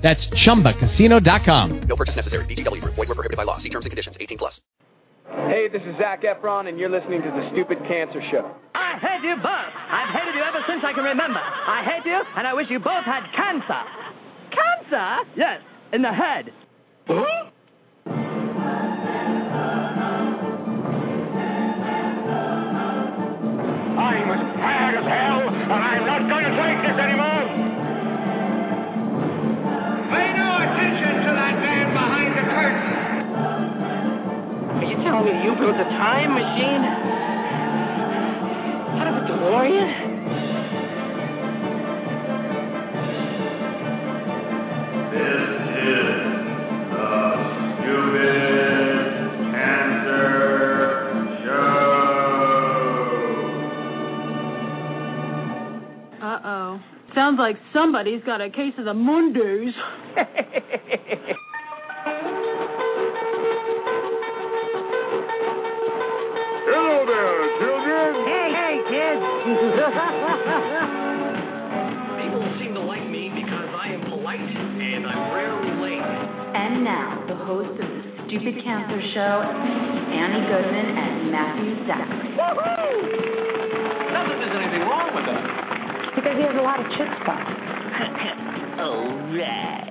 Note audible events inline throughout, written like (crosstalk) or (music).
That's chumbacasino.com. No purchase necessary. VGW Group. Void were prohibited by law. See terms and conditions. 18 plus. Hey, this is Zac Efron, and you're listening to the Stupid Cancer Show. I hate you both. I've hated you ever since I can remember. I hate you, and I wish you both had cancer. Cancer? Yes, in the head. I'm as tired as hell, and I'm not going to take this anymore. Pay no attention to that man behind the curtain. Are you telling me you built a time machine? Out of a DeLorean? This is the Stupid Sounds like somebody's got a case of the Mondays. Hello there, children. Hey, hey, kids. (laughs) People seem to like me because I am polite and I'm rarely late. And now, the host of the Stupid Cancer Show, Annie Goodman and Matthew Zachary. Not that there's anything wrong with that. Because he has a lot of chutzpah. (laughs) All right.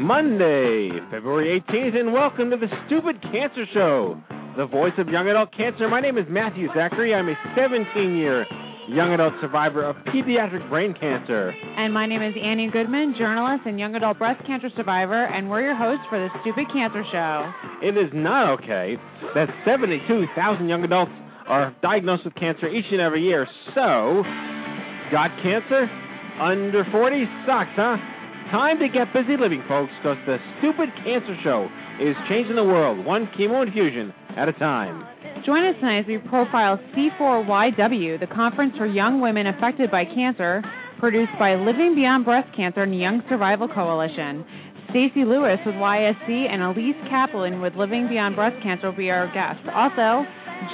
Monday, February 18th, and welcome to the Stupid Cancer Show, the voice of young adult cancer. My name is Matthew Zachary. I'm a 17 year young adult survivor of pediatric brain cancer. And my name is Annie Goodman, journalist and young adult breast cancer survivor, and we're your hosts for the Stupid Cancer Show. It is not okay that 72,000 young adults are diagnosed with cancer each and every year. So, got cancer? Under 40 sucks, huh? Time to get busy living, folks, because the Stupid Cancer Show is changing the world one chemo infusion at a time. Join us tonight as we profile C4YW, the conference for young women affected by cancer, produced by Living Beyond Breast Cancer and Young Survival Coalition. Stacy Lewis with YSC and Elyse Caplan with Living Beyond Breast Cancer will be our guests. Also,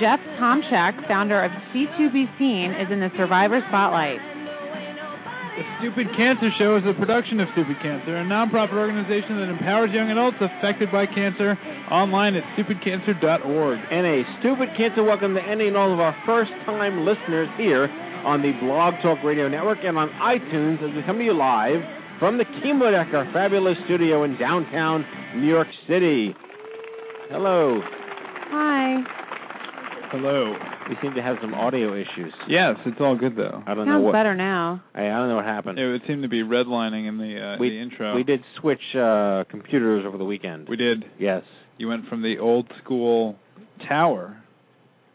Jeff Tomczek, founder of C2Bseen, is in the Survivor Spotlight. The Stupid Cancer Show is a production of Stupid Cancer, a nonprofit organization that empowers young adults affected by cancer online at stupidcancer.org. And a Stupid Cancer welcome to any and all of our first time listeners here on the Blog Talk Radio Network and on iTunes as we come to you live from the Chemo Deck, fabulous studio in downtown New York City. Hello. Hi. Hello. We seem to have some audio issues. Yes, it's all good though. I don't know Sounds what. better now. I, I don't know what happened. It would seem to be redlining in the uh, we, the intro. We did switch uh, computers over the weekend. We did. Yes. You went from the old school tower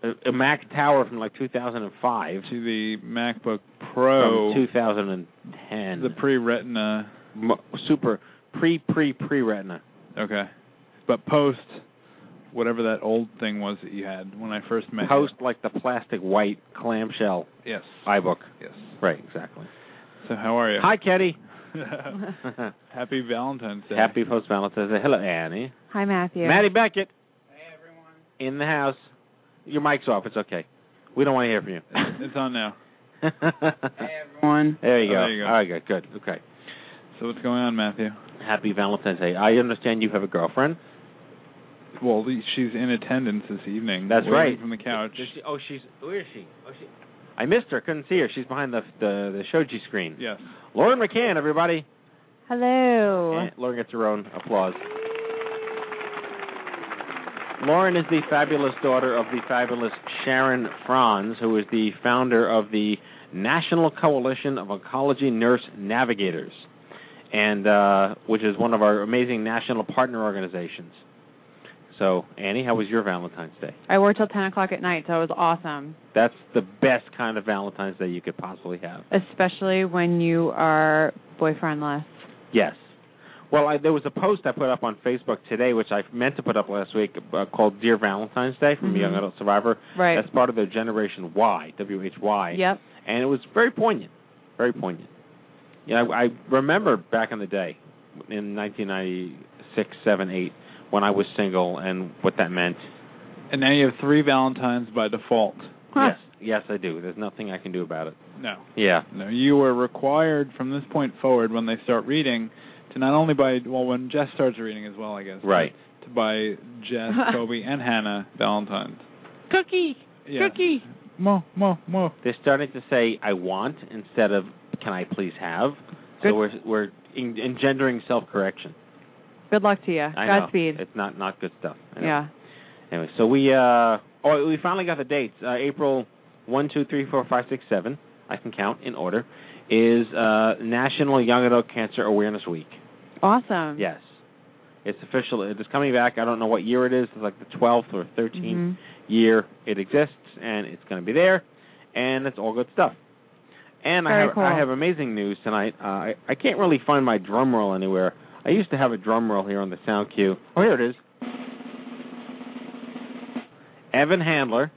A, a Mac Tower from like 2005 to the MacBook Pro, from 2010. the pre-Retina. Mo- super pre pre pre Retina. Okay, but post whatever that old thing was that you had when I first met Post like the plastic white clamshell. Yes. iBook. Yes. Right, exactly. So how are you? Hi, Ketty. (laughs) Happy Valentine's Day. Happy post Valentine's Day. Hello, Annie. Hi, Matthew. Maddie Beckett. Hey, everyone. In the house. Your mic's off. It's okay. We don't want to hear from you. It's on now. (laughs) hey, everyone. There you Oh, go. there you go. All right, good, good. Okay. So what's going on, Matthew? Happy Valentine's Day. I understand you have a girlfriend. Well, she's in attendance this evening. That's right. From the couch. Does she, oh, she's. Where is she? Oh, she. I missed her. Couldn't see her. She's behind the the, the shoji screen. Yes. Lauren McCann, everybody. Hello. And Lauren gets her own applause. Lauren is the fabulous daughter of the fabulous Sharon Franz, who is the founder of the National Coalition of Oncology Nurse Navigators, and uh, which is one of our amazing national partner organizations. So, Annie, how was your Valentine's Day? I worked till 10 o'clock at night, so it was awesome. That's the best kind of Valentine's Day you could possibly have. Especially when you are boyfriendless. Yes. Well, I, there was a post I put up on Facebook today, which I meant to put up last week, uh, called "Dear Valentine's Day" from Mhm. Young Adult Survivor. Right. That's part of their Generation Y, W H Y. Yep. And it was very poignant, very poignant. Yeah, I, I remember back in the day, in 1996, seven, eight, when I was single, and what that meant. And now you have three Valentines by default. Yes, yes, I do. There's nothing I can do about it. No. Yeah. No, you are required from this point forward when they start reading to not only buy well when Jess starts reading as well, I guess. Right. To buy Jess, (laughs) Kobe, and Hannah Valentines. Cookie. Yeah. Cookie. Mo, mo, mo. They're starting to say "I want" instead of "Can I please have." Good. So we're we're engendering self-correction. Good luck to you. I know. Godspeed. It's not not good stuff. Yeah. Anyway, so we uh oh we finally got the dates. Uh, April one, two, three, four, five, six, seven. I can count in order. Is uh National Young Adult Cancer Awareness Week. Awesome. Yes. It's official. It is coming back. I don't know what year it is. It's like the 12th or 13th Mhm. year it exists, and it's going to be there, and it's all good stuff. And I Very have cool. I have amazing news tonight. Uh, I I can't really find my drum roll anywhere. I used to have a drum roll here on the sound cue. Oh, here it is. Evan Handler,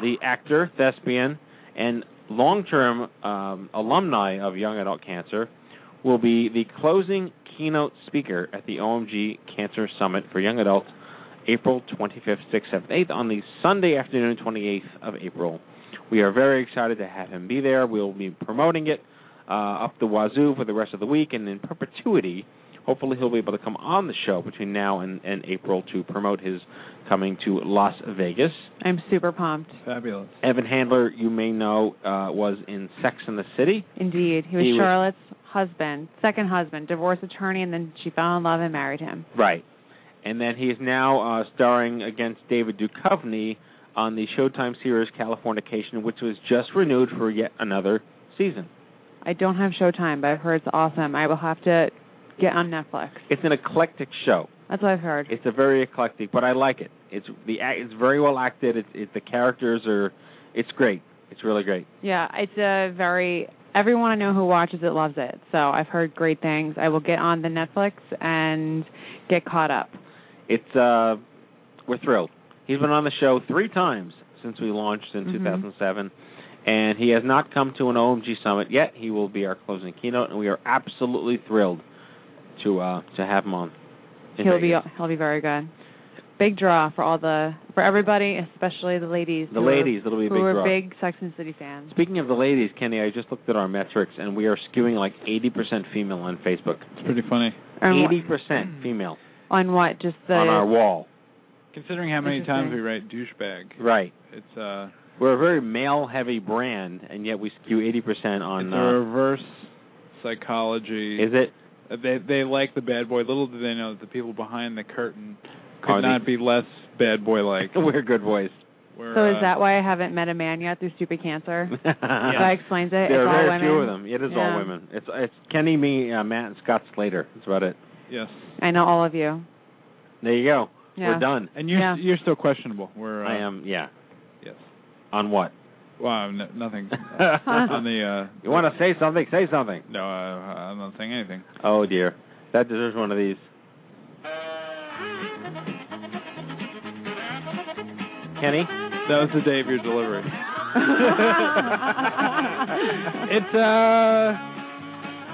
the actor, thespian, and long-term um, alumni of Young Adult Cancer, will be the closing keynote speaker at the OMG Cancer Summit for Young Adults, April 25th, 6th, 7th, 8th, on the Sunday afternoon, 28th of April. We are very excited to have him be there. We'll be promoting it uh, up the wazoo for the rest of the week, and in perpetuity, hopefully he'll be able to come on the show between now and, and April to promote his coming to Las Vegas. I'm super pumped. Fabulous. Evan Handler, you may know, uh, was in Sex in the City. Indeed. He was He was- Charlotte's husband, second husband, divorce attorney, and then she fell in love and married him. Right. And then he is now uh, starring against David Duchovny on the Showtime series Californication, which was just renewed for yet another season. I don't have Showtime, but I've heard it's awesome. I will have to get on Netflix. It's an eclectic show. That's what I've heard. It's a very eclectic, but I like it. It's the it's very well acted. It's it, the characters are it's great. It's really great. Yeah, it's a very everyone I know who watches it loves it. So I've heard great things. I will get on the Netflix and get caught up. It's uh we're thrilled. He's been on the show 3 times since we launched in Mhm. 2007 and he has not come to an OMG summit yet. He will be our closing keynote and we are absolutely thrilled to uh to have him on. He'll be he'll be very good. Big draw for all the for everybody, especially the ladies. The who are- ladies, it'll be a who big are draw. big Sex and City fans. Speaking of the ladies, Kenny, I just looked at our metrics and we are skewing like 80% female on Facebook. It's pretty funny. On 80% female on what? Just the on our wall. Considering how many times we write douchebag, Right. it's uh We're a very male heavy brand and yet we skew 80% on it's a uh, reverse psychology. Is it? Uh, They they like the bad boy. Little do they know that the people behind the curtain could Are the- not be less bad boy like. (laughs) We're good boys. So is that why I haven't met a man yet through stupid cancer? (laughs) That explains it. There it's are all very women. few of them. It is Yeah. all women. It's it's Kenny, me, uh, Matt, and Scott Slater. That's about it. Yes. I know all of you. There you go. Yeah. We're done. And you're Yeah. you're still questionable. We're uh, I am. Yeah. Yes. On what? Well, n- nothing (laughs) on the. uh You want to say something? Say something. No, uh, I'm not saying anything. Oh dear, that deserves one of these. Kenny. That was the day of your delivery. (laughs) it's uh.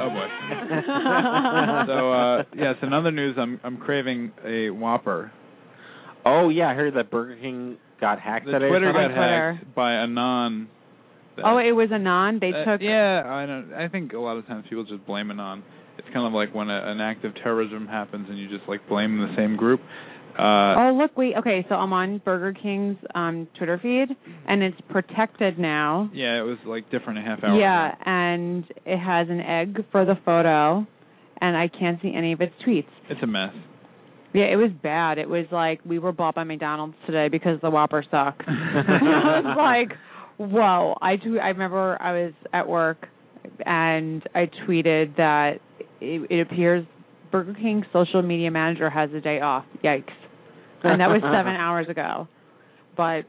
Oh boy. (laughs) so uh yes, in other news, I'm I'm craving a Whopper. Oh yeah, I heard that Burger King got hacked The today. Twitter got Twitter. hacked by a non. oh, it was a non. They Uh, took. yeah, I don't. I think a lot of times people just blame it on. It's kind of like when a, an act of terrorism happens and you just like blame the same group. Uh, Oh look, wait. Okay, so I'm on Burger King's um Twitter feed, and it's protected now. Yeah, it was like different a half hour. Yeah, ago. and it has an egg for the photo, and I can't see any of its tweets. It's a mess. Yeah, it was bad. It was like we were bought by McDonald's today because the Whopper sucked. (laughs) (laughs) I was like, whoa. I tw- I remember I was at work and I tweeted that it, it appears Burger King's social media manager has a day off. Yikes. And that was (laughs) seven hours ago. But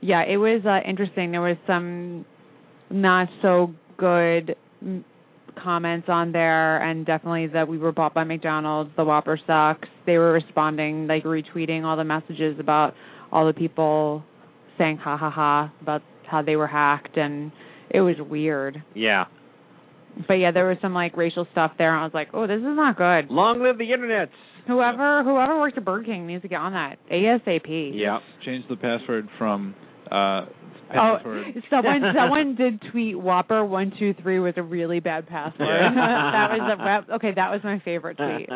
yeah, it was uh, interesting. There was some not so good comments on there, and definitely that we were bought by McDonald's. The Whopper sucks. They were responding, like retweeting all the messages about all the people saying ha ha ha about how they were hacked, and it was weird. Yeah. But yeah, there was some like racial stuff there, and I was like, oh, this is not good. Long live the internet. Whoever whoever works at Burger King needs to get on that ASAP. Yeah. Change the password from uh Oh, (laughs) someone (laughs) someone did tweet Whopper one two three was a really bad password. (laughs) that was a rep. Okay, that was my favorite tweet.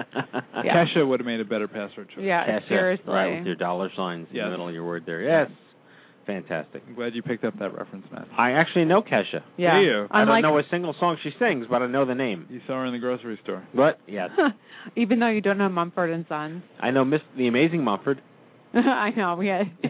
Yeah. Kesha would have made a better password choice. Yeah, Kesha, seriously. Right, with your dollar signs in the middle of your word there. Yes. Fantastic. I'm glad you picked up that reference, Matt. I actually know Kesha. Yeah. Do you? I don't Unlike- know a single song she sings, but I know the name. You saw her in the grocery store. But yes, Even though you don't know Mumford and Sons. I know Miss the Amazing Mumford. (laughs) I know. We had, (laughs)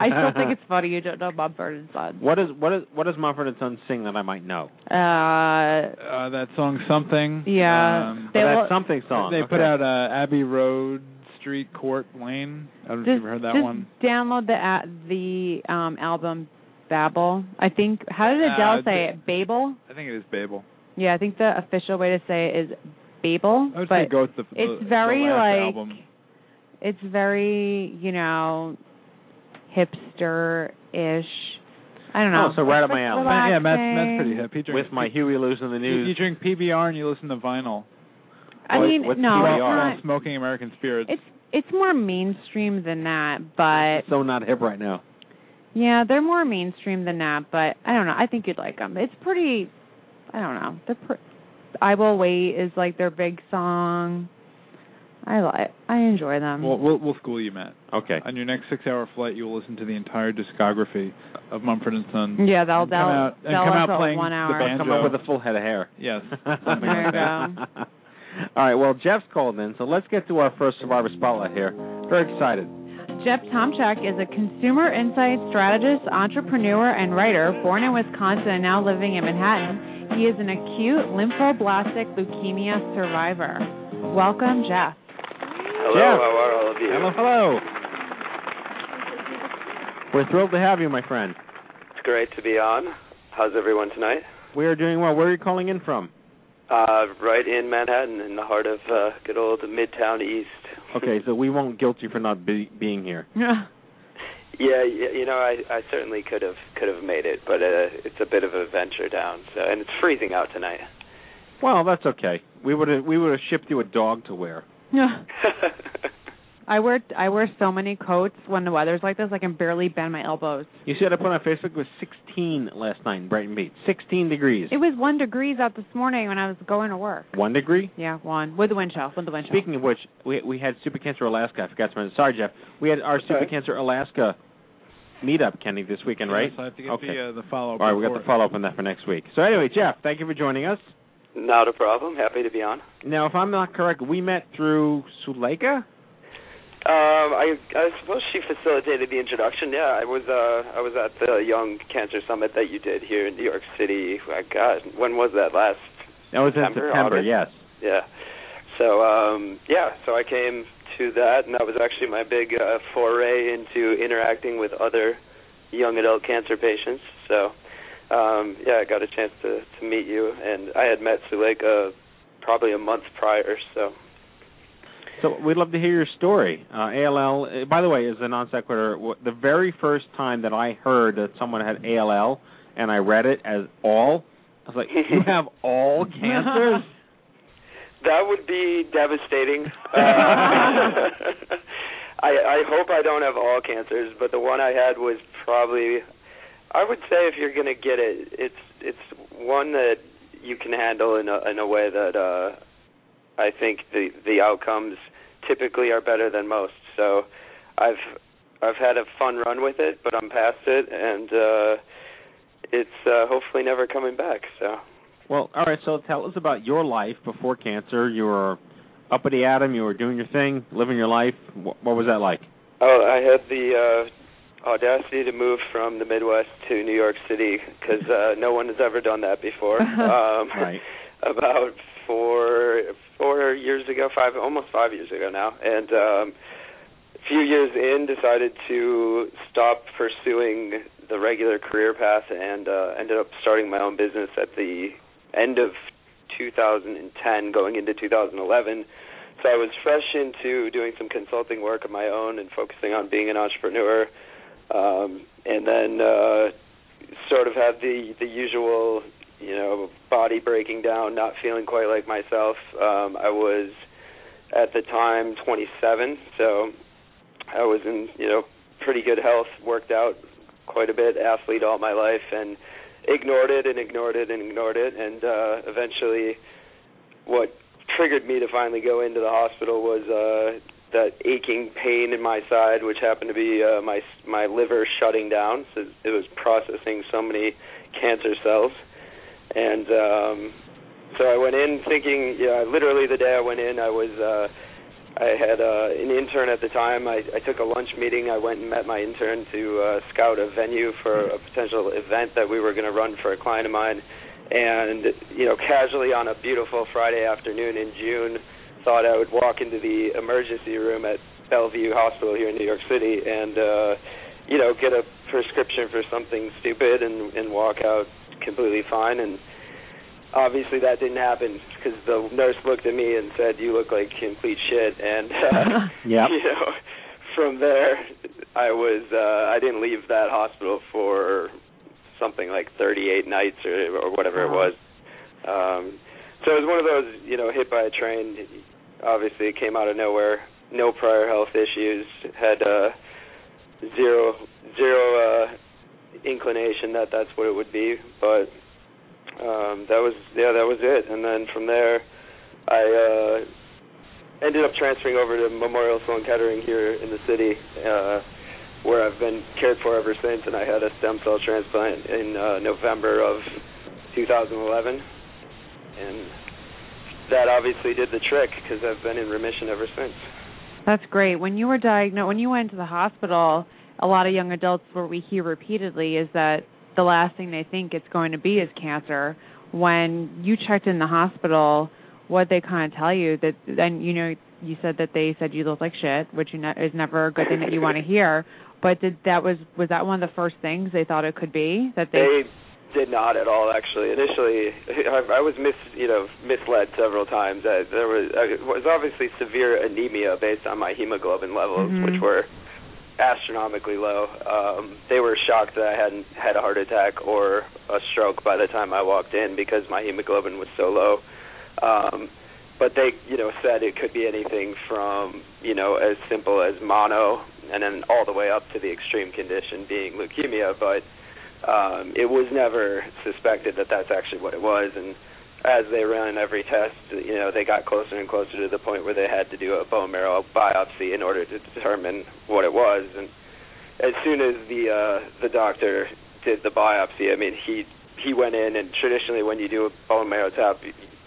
I still think it's funny you don't know Mumford and Sons. What is what is what does Mumford and Sons sing that I might know? Uh, Uh, that song something. Yeah. Um, They oh, will- that's something song. they okay. put out uh, Abbey Road Street Court Lane. I don't know if just, you've heard that just one. download the a the um album Babel. I think how did Uh, Adele say the- it? Babel. I think it is Babel. Yeah, I think the official way to say it is Babel. I would but say go with the, the it's very the last like album. It's very you know hipster ish. I don't know. Oh, so right up my alley. Matt, yeah, Matt's. Matt's pretty hip. He drinks with my Huey Lewis in the news. you drink PBR and you listen to vinyl. I mean, what's no, PBR? it's not. smoking American spirits. It's it's more mainstream than that, but so not hip right now. yeah, they're more mainstream than that. But I don't know. I think you'd like them. It's pretty. I don't know. They're pre- I will wait is like their big song. I like. I enjoy them. Well, we'll we'll school you, Matt. Okay. On your next six-hour flight, you will listen to the entire discography of Mumford and Sons. yeah, they'll and they'll come out and they'll come out playing one the banjo. Come up with a full head of hair. Yes, (laughs) There you go. All right. Well, Jeff's called in, so let's get to our first Survivor Spotlight here. Very excited. Jeff Tomczek is a consumer insight strategist, entrepreneur, and writer born in Wisconsin and now living in Manhattan. He is an acute lymphoblastic leukemia survivor. Welcome, Jeff. Hello, Jeff. how are all of you? Hello, hello. We're thrilled to have you, my friend. It's great to be on. How's everyone tonight? We are doing well. Where are you calling in from? Uh, right in Manhattan, in the heart of uh, good old Midtown East. (laughs) Okay, so we won't guilt you for not be, being here. (laughs) Yeah, y- you know, I I certainly could have could have made it, but uh, it's a bit of a venture down. So, and it's freezing out tonight. Well, that's okay. We would have we would have shipped you a dog to wear. (laughs) I wear I wear so many coats when the weather's like this I can barely bend my elbows. You see what I put on Facebook? It was 16 last night in Brighton Beach. 16 degrees. It was one degrees out this morning when I was going to work. One degree. Yeah, one with the wind chill. With the wind chill. Speaking of which, we we had Super Cancer Alaska. I forgot to mention. Sorry, Jeff. We had our Super Cancer Alaska meetup, Kenny, this weekend, right? Yes, I have to get okay. the, uh, the follow-up. All right, we got the follow up on that for next week. So anyway, Jeff, thank you for joining us. Not a problem. Happy to be on. Now, if I'm not correct, we met through Suleika. Um, I I suppose she facilitated the introduction. Yeah, I was uh I was at the Young Cancer Summit that you did here in New York City. God, when was that last? That was in September, September. August? Yes. Yeah. So um yeah, so I came to that and that was actually my big uh, foray into interacting with other young adult cancer patients. So um yeah, I got a chance to to meet you and I had met Suleika probably a month prior, so So we'd love to hear your story. Uh, ALL. Uh, by the way, is a non sequitur, the very first time that I heard that someone had ALL and I read it as all, I was like, "You have all (laughs) cancers." That would be devastating. (laughs) Uh, (laughs) I I hope I don't have all cancers, but the one I had was probably I would say if you're going to get it, it's it's one that you can handle in a in a way that uh I think the the outcomes typically are better than most. So I've I've had a fun run with it, but I'm past it and uh it's uh hopefully never coming back. So Well, all right. So tell us about your life before cancer. You were up at the atom. You were doing your thing, living your life. What, what was that like? Oh, I had the uh, audacity to move from the Midwest to New York City because uh, no one has ever done that before. (laughs) Um, Right. About four four years ago, five almost five years ago now, and um, a few years in, decided to stop pursuing the regular career path and uh, ended up starting my own business at the end of 2010, going into 2011. So I was fresh into doing some consulting work of my own and focusing on being an entrepreneur. Um, and then uh, sort of had the the usual, you know, body breaking down, not feeling quite like myself. Um, I was at the time 27, so I was in you know pretty good health, worked out quite a bit, athlete all my life, and ignored it and ignored it and ignored it, and uh, eventually, what triggered me to finally go into the hospital was uh, that aching pain in my side, which happened to be uh, my my liver shutting down. So it was processing so many cancer cells, and um, so I went in thinking, yeah, literally the day I went in, I was. Uh, I had uh, an intern at the time. I, I took a lunch meeting. I went and met my intern to uh, scout a venue for a potential event that we were going to run for a client of mine. And you know, casually on a beautiful Friday afternoon in June, thought I would walk into the emergency room at Bellevue Hospital here in New York City and uh, you know get a prescription for something stupid and and walk out completely fine and obviously that didn't happen because the nurse looked at me and said, "You look like complete shit." And uh, (laughs) Yep. (laughs) you know, from there, I was uh, I didn't leave that hospital for something like 38 nights or or whatever it was. Um, so it was one of those, you know, hit by a train. Obviously, it came out of nowhere. No prior health issues. Had uh, zero zero uh, inclination that that's what it would be, but um that was yeah that was it and then from there i uh ended up transferring over to memorial sloan kettering here in the city uh where i've been cared for ever since and i had a stem cell transplant in uh november of 2011 and that obviously did the trick because i've been in remission ever since That's great. When you were diagnosed, when you went to the hospital, a lot of young adults, what we hear repeatedly is that the last thing they think it's going to be is cancer. When you checked in the hospital, what they kind of tell you that, and you know, you said that they said you look like shit, which you ne- is never a good thing that you want to hear. But did that was was that one of the first things they thought it could be that they? They did not at all. Actually, initially, (laughs) I, I was mis you know misled several times. Uh, there was it was obviously severe anemia based on my hemoglobin levels, Mhm. which were astronomically low. Um, they were shocked that I hadn't had a heart attack or a stroke by the time I walked in because my hemoglobin was so low. Um, but they, you know, said it could be anything from, you know, as simple as mono and then all the way up to the extreme condition being leukemia. But um, it was never suspected that that's actually what it was. And as they ran every test, you know, they got closer and closer to the point where they had to do a bone marrow biopsy in order to determine what it was. And as soon as the uh, the doctor did the biopsy, I mean, he he went in and traditionally when you do a bone marrow tap,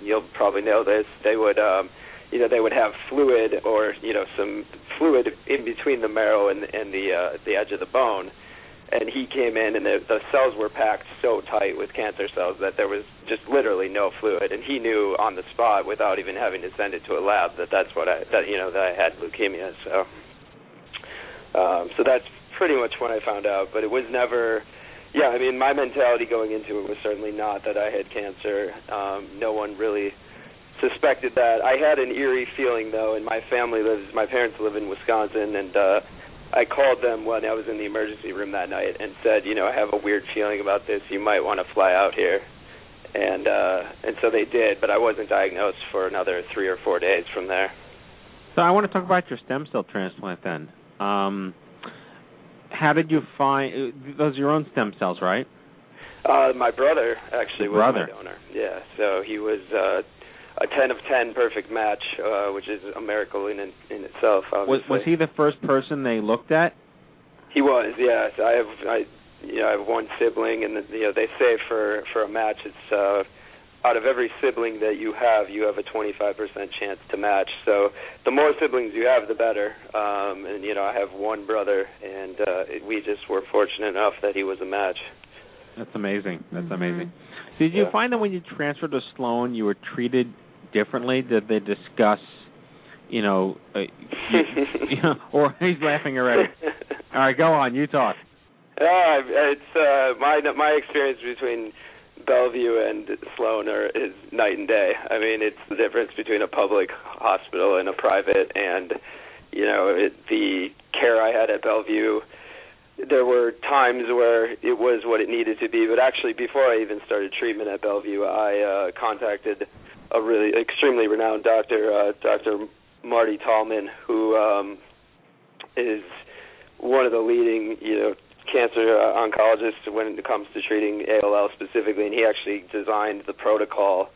you'll probably know this, they would um, you know, they would have fluid or you know some fluid in between the marrow and and the uh, the edge of the bone and he came in and the, the cells were packed so tight with cancer cells that there was just literally no fluid. And he knew on the spot without even having to send it to a lab that that's what I that you know that I had leukemia. So um so that's pretty much when I found out. But it was never yeah I mean my mentality going into it was certainly not that I had cancer. Um no one really suspected that. I had an eerie feeling though and my family lives my parents live in Wisconsin and uh I called them when I was in the emergency room that night and said, you know, I have a weird feeling about this. You might want to fly out here. And uh and so they did, but I wasn't diagnosed for another 3 or 4 days from there. So I want to talk about your stem cell transplant then. Um, how did you find uh, those are your own stem cells, right? Uh my brother actually was Brother. my donor. Yeah, so he was uh a 10 of 10 perfect match, uh which is a miracle in in, in itself. Was Obviously. was he the first person they looked at? He was, yes. I have, I, you know, I have one sibling, and you know, they say for for a match, it's uh, out of every sibling that you have, you have a 25% chance to match. So the more siblings you have, the better. Um, and you know, I have one brother, and uh, we just were fortunate enough that he was a match. That's amazing. That's Mhm. amazing. Did you Yeah. find that when you transferred to Sloan, you were treated differently? Did they discuss, you know, uh, (laughs) you, know, (laughs) or he's laughing already. (laughs) All right, go on. You talk. Uh, it's uh, my my experience between Bellevue and Sloan are is night and day. I mean, it's the difference between a public hospital and a private, and you know, it, the care I had at Bellevue. There were times where it was what it needed to be, but actually, before I even started treatment at Bellevue, I uh, contacted a really extremely renowned doctor, uh, Dr. Marty Tallman, who um, is one of the leading, you know, cancer uh, oncologists when it comes to treating ALL specifically, and he actually designed the protocol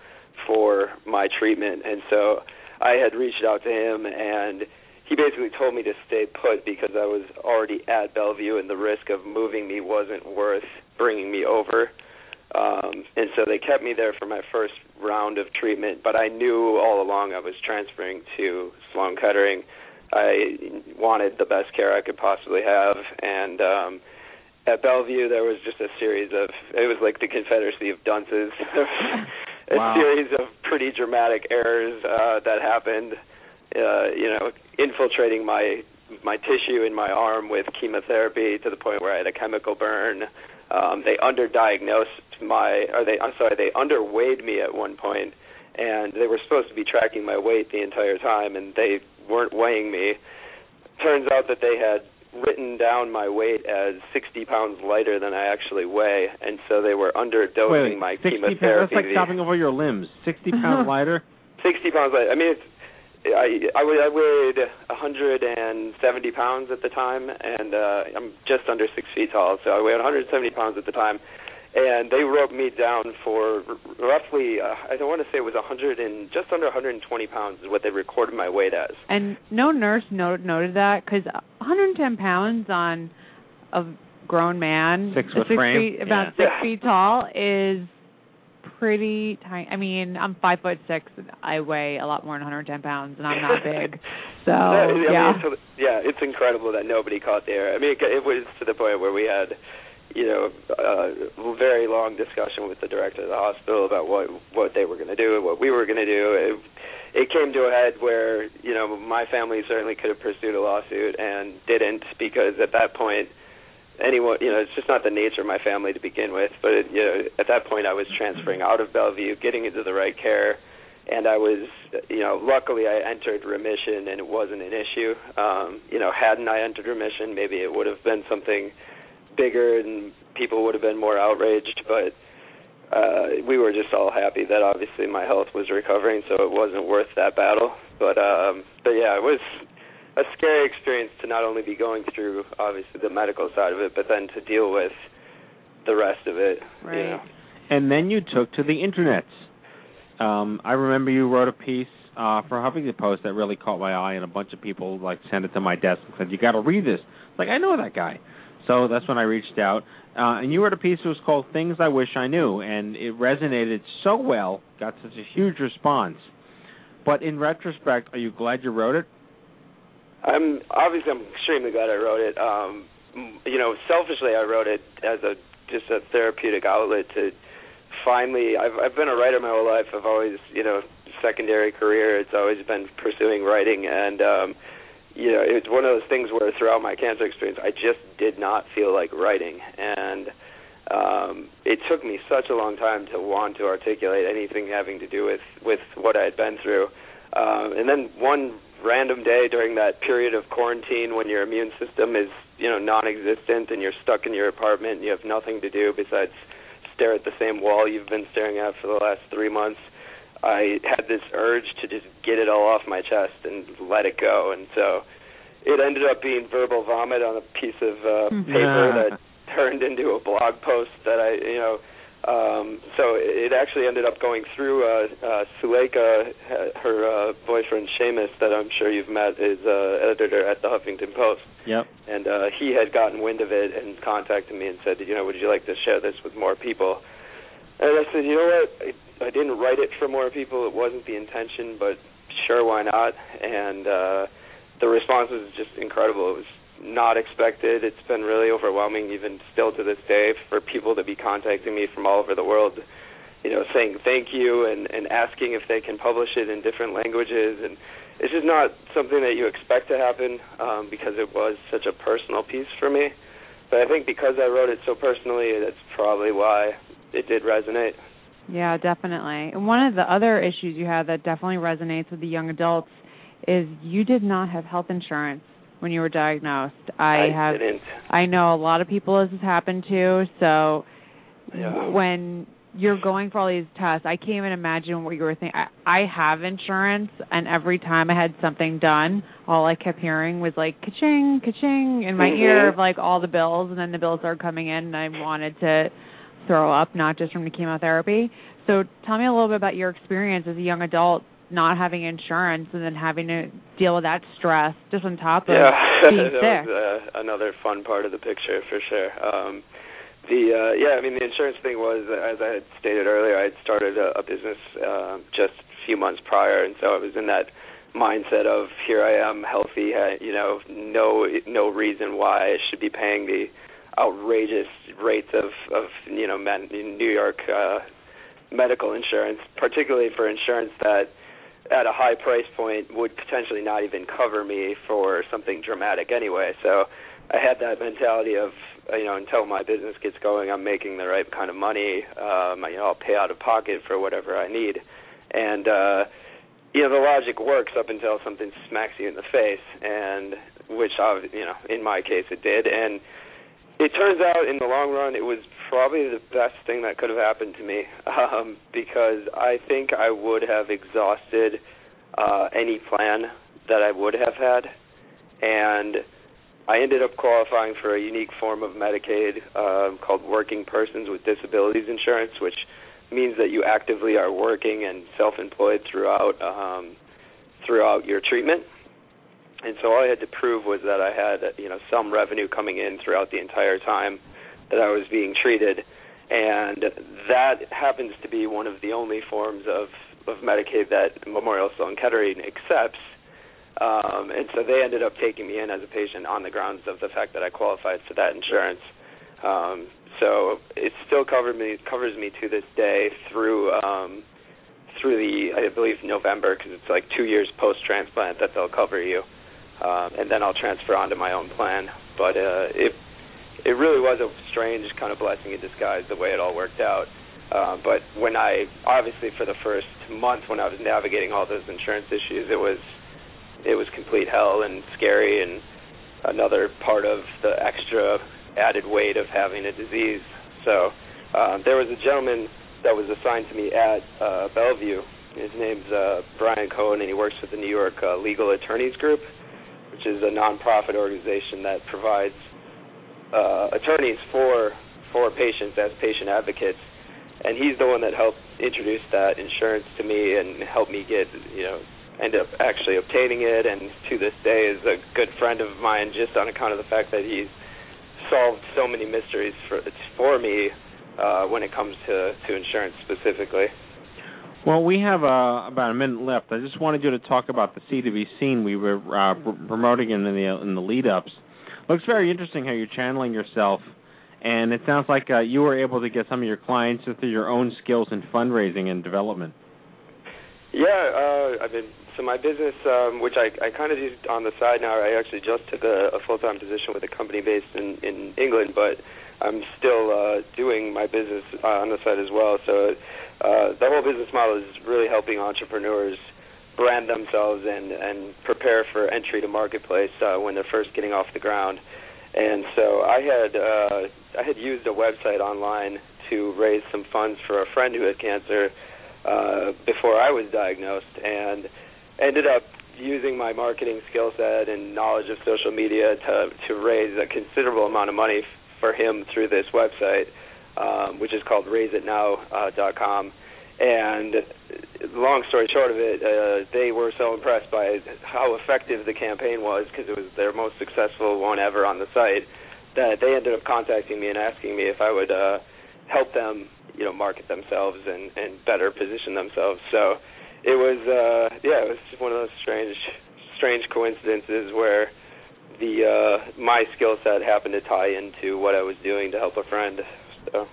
for my treatment. And so I had reached out to him, and he basically told me to stay put because I was already at Bellevue, and the risk of moving me wasn't worth bringing me over. Um, and so they kept me there for my first round of treatment, but I knew all along I was transferring to Sloan Kettering. I wanted the best care I could possibly have, and um, at Bellevue there was just a series of it was like the Confederacy of dunces. (laughs) a Wow. series of pretty dramatic errors uh, that happened. Uh, you know, infiltrating my my tissue in my arm with chemotherapy to the point where I had a chemical burn. Um, they underdiagnosed my, or they, I'm sorry, they underweighed me at one point, and they were supposed to be tracking my weight the entire time, and they weren't weighing me. Turns out that they had written down my weight as 60 pounds lighter than I actually weigh, and so they were underdosing Wait, wait, my 60 pounds, chemotherapy. that's like chopping over your limbs. 60 pounds (laughs) lighter? 60 pounds lighter. I mean, it's, I I weighed, I weighed 170 pounds at the time, and uh, I'm just under six feet tall, so I weighed 170 pounds at the time. And they wrote me down for roughly, uh, I don't want to say it was 100 and just under 120 pounds is what they recorded my weight as. And no nurse noted noted that because 110 pounds on a grown man, Six foot six frame? feet, about Yeah. six feet tall, is pretty tiny. I mean, I'm five foot six. and I weigh a lot more than 110 pounds, and I'm not big. (laughs) So I mean, yeah. it's, yeah, it's incredible that nobody caught the error. I mean, it, it was to the point where we had, you know, uh, a very long discussion with the director of the hospital about what what they were going to do and what we were going to do. It, it came to a head where, you know, my family certainly could have pursued a lawsuit and didn't because at that point, anyone, you know, it's just not the nature of my family to begin with. But it, you know, at that point, I was transferring out of Bellevue, getting into the right care and I was, you know, luckily I entered remission and it wasn't an issue. Um, you know, hadn't I entered remission, maybe it would have been something bigger and people would have been more outraged. But uh, we were just all happy that obviously my health was recovering, so it wasn't worth that battle. But um, but yeah, it was a scary experience to not only be going through obviously the medical side of it, but then to deal with the rest of it. You Right. know. And then you took to the internet. Um, I remember you wrote a piece uh, for Huffington Post that really caught my eye, and a bunch of people like sent it to my desk and said, "You got to read this." Like I know that guy, so that's when I reached out. Uh, and you wrote a piece that was called "Things I Wish I Knew," and it resonated so well, got such a huge response. But in retrospect, are you glad you wrote it? I'm obviously I'm extremely glad I wrote it. Um, you know, selfishly I wrote it as a just a therapeutic outlet to finally. I've I've been a writer my whole life. I've always you know secondary career. It's always been pursuing writing, and um, you know it's one of those things where throughout my cancer experience I just did not feel like writing, and um, it took me such a long time to want to articulate anything having to do with with what I had been through. Um, and then one random day during that period of quarantine when your immune system is you know non-existent and you're stuck in your apartment and you have nothing to do besides stare at the same wall you've been staring at for the last three months i had this urge to just get it all off my chest and let it go. And so it ended up being verbal vomit on a piece of uh, paper that turned into a blog post that i you know um, so it actually ended up going through uh, uh, Suleika, uh, her uh, boyfriend Seamus, that I'm sure you've met, is uh, editor at the Huffington Post, Yep. and uh, he had gotten wind of it and contacted me and said, you know, would you like to share this with more people? And I said, you know what, I, I didn't write it for more people. It wasn't the intention, but sure, why not? And uh, the response was just incredible. It was not expected. It's been really overwhelming, even still to this day, for people to be contacting me from all over the world, you know, saying thank you and and asking if they can publish it in different languages. And it's just not something that you expect to happen um, because it was such a personal piece for me. But I think because I wrote it so personally, that's probably why it did resonate. Yeah, definitely. And one of the other issues you had that definitely resonates with the young adults is you did not have health insurance when you were diagnosed. I, I have didn't. I know a lot of people this has happened to, so Yeah. when you're going for all these tests, I can't even imagine what you were thinking. I, I have insurance, and every time I had something done, all I kept hearing was like ka-ching, ka-ching in my Mhm. ear of like all the bills, and then the bills started coming in, and I wanted to throw up, not just from the chemotherapy. So tell me a little bit about your experience as a young adult not having insurance and then having to deal with that stress just on top of yeah, (laughs) being that sick. was uh, another fun part of the picture for sure. Um, the uh, yeah, I mean the insurance thing was as I had stated earlier, I had started a, a business uh, just a few months prior, and so I was in that mindset of here I am healthy, you know, no no reason why I should be paying the outrageous rates of of you know men, in New York uh, medical insurance, particularly for insurance that at a high price point would potentially not even cover me for something dramatic anyway. So I had that mentality of uh, you know until my business gets going, I'm making the right kind of money. Um, you know, I'll pay out of pocket for whatever I need, and uh, you know the logic works up until something smacks you in the face, and which I, you know in my case it did, and it turns out in the long run it was probably the best thing that could have happened to me (laughs) um, because I think I would have exhausted uh, any plan that I would have had, and I ended up qualifying for a unique form of Medicaid um, called Working Persons with Disabilities Insurance, which means that you actively are working and self-employed throughout um, throughout your treatment. And so all I had to prove was that I had, you know, some revenue coming in throughout the entire time that I was being treated, and that happens to be one of the only forms of of Medicaid that Memorial Sloan Kettering accepts. Um, and so they ended up taking me in as a patient on the grounds of the fact that I qualified for that insurance. Um, so it still covered me covers me to this day through um, through the I believe November because it's like two years post transplant that they'll cover you, um, and then I'll transfer onto my own plan. But uh, it it really was a strange kind of blessing in disguise the way it all worked out. Uh, but when I obviously for the first month when I was navigating all those insurance issues, it was it was complete hell and scary and another part of the extra added weight of having a disease. So uh, there was a gentleman that was assigned to me at uh, Bellevue. His name's uh, Brian Cohen, and he works with the New York uh, Legal Attorneys Group, which is a nonprofit organization that provides uh, attorneys for for patients as patient advocates. And he's the one that helped introduce that insurance to me and helped me get, you know, end up actually obtaining it. And to this day is a good friend of mine just on account of the fact that he's solved so many mysteries for for me uh, when it comes to to insurance specifically. Well, we have uh, about a minute left. I just wanted you to talk about the C2B scene we were uh, pr- promoting in the in the lead ups. Looks very interesting how you're channeling yourself, and it sounds like uh, you were able to get some of your clients through your own skills in fundraising and development. Yeah, uh, I've been so my business, um, which I I kind of do on the side now. I actually just took a, a full time position with a company based in in England, but I'm still uh, doing my business uh, on the side as well. So uh, the whole business model is really helping entrepreneurs brand themselves and and prepare for entry to marketplace uh, when they're first getting off the ground. And so I had uh, I had used a website online to raise some funds for a friend who had cancer uh, before I was diagnosed, and ended up using my marketing skill set and knowledge of social media to to raise a considerable amount of money f- for him through this website, um, which is called RaiseItNow.com. And long story short of it, uh, they were so impressed by how effective the campaign was because it was their most successful one ever on the site that they ended up contacting me and asking me if I would uh, help them, you know, market themselves and and better position themselves. So it was uh yeah, it was just one of those strange strange coincidences where the uh my skill set happened to tie into what I was doing to help a friend. So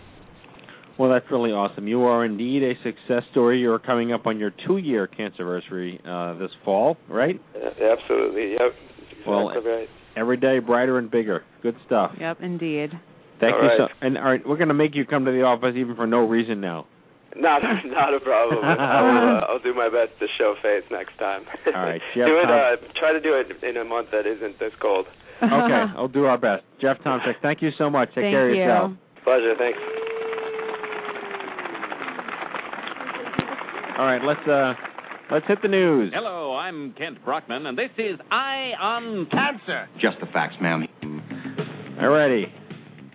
Well, that's really awesome. You are indeed a success story. You're coming up on your two-year cancerversary uh, this fall, right? uh, absolutely, yep. Exactly Well, right. Every day brighter and bigger. Good stuff. Yep, indeed. Thank All you right. so. And all right, we're going to make you come to the office even for no reason now. Not (laughs) not a problem. I'll, uh, (laughs) I'll do my best to show face next time. All right, (laughs) Jeff do it. Uh, try to do it in a month that isn't this cold. Okay, I'll do our best. Jeff Tomczek, thank you so much. Take Thank care of you. yourself. Pleasure. Thanks. All right, let's uh let's hit the news. Hello, I'm Kent Brockman, and this is Eye on Cancer. Just the facts, ma'am. Alrighty.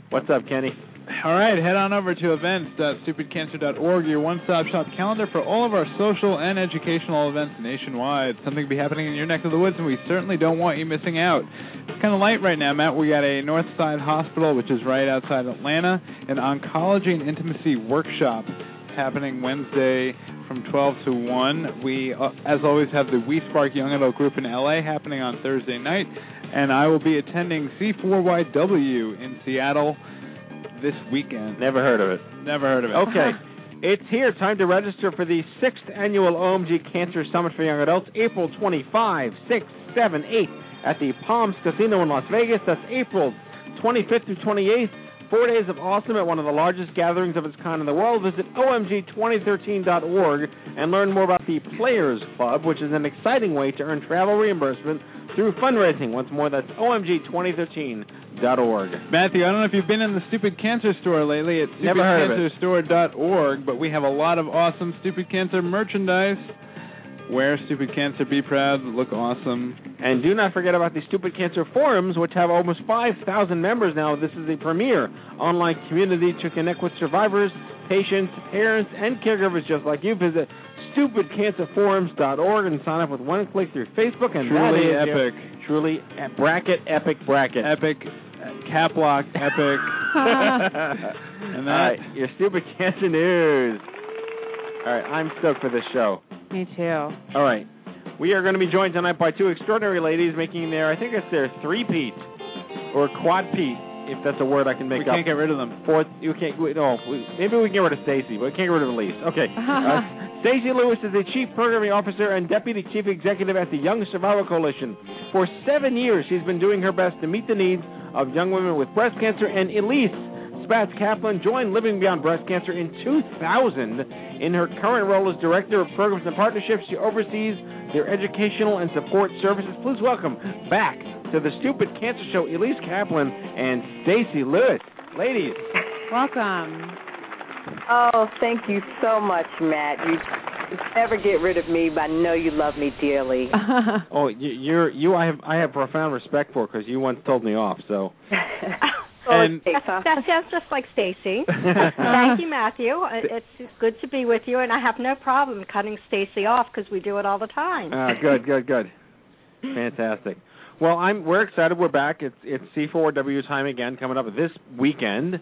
What's up, Kenny? All right, head on over to events.stupidcancer.org, your one-stop shop calendar for all of our social and educational events nationwide. Something will be happening in your neck of the woods, and we certainly don't want you missing out. It's kind of light right now, Matt. We got a Northside Hospital, which is right outside Atlanta, an oncology and intimacy workshop happening Wednesday from 12 to 1. We, uh, as always, have the We Spark Young Adult Group in LA happening on Thursday night, and I will be attending C4YW in Seattle this weekend. Never heard of it. Never heard of it. Okay. (laughs) It's here. Time to register for the sixth annual OMG Cancer Summit for Young Adults, April 25, 6, 7, 8, at the Palms Casino in Las Vegas. That's April 25th through 28th. Four days of awesome at one of the largest gatherings of its kind in the world. Visit omg2013.org and learn more about the Players Club, which is an exciting way to earn travel reimbursement through fundraising. Once more, that's omg2013.org. Matthew, I don't know if you've been in the Stupid Cancer store lately. It's of it. stupidcancerstore.org, but we have a lot of awesome Stupid Cancer merchandise. Wear Stupid Cancer, be proud, look awesome. And do not forget about the Stupid Cancer Forums, which have almost 5,000 members now. This is the premier online community to connect with survivors, patients, parents, and caregivers just like you. Visit stupidcancerforums.org and sign up with one click through Facebook. And Truly that is your- epic. truly bracket, epic bracket. Epic, uh, cap lock, epic. (laughs) and that- All right, your Stupid Cancer News. All right, I'm stoked for this show. Me too. All right. We are going to be joined tonight by two extraordinary ladies making their, I think it's their three-peat or quad-peat, if that's a word I can make we up. We can't get rid of them. Fourth, you can't. we- No, we- maybe we can get rid of Stacy, but we can't get rid of Elyse. Okay. (laughs) Uh, Stacy Lewis is the Chief Programming Officer and Deputy Chief Executive at the Young Survival Coalition. For seven years, she's been doing her best to meet the needs of young women with breast cancer. And Elyse Spatz Caplan joined Living Beyond Breast Cancer in 2000. In her current role as Director of Programs and Partnerships, she oversees their educational and support services. Please welcome back to the Stupid Cancer Show, Elyse Caplan and Stacy Lewis. Ladies. Welcome. Oh, thank you so much, Matt. You never get rid of me, but I know you love me dearly. (laughs) Oh, you, you're you. I have I have profound respect for because you once told me off. So (laughs) and that, that sounds just like Stacy. (laughs) Thank you, Matthew. Uh, It's good to be with you, and I have no problem cutting Stacy off because we do it all the time. uh, good, good, good, fantastic. Well, I'm we're excited. We're back. It's it's C4YW time again coming up this weekend.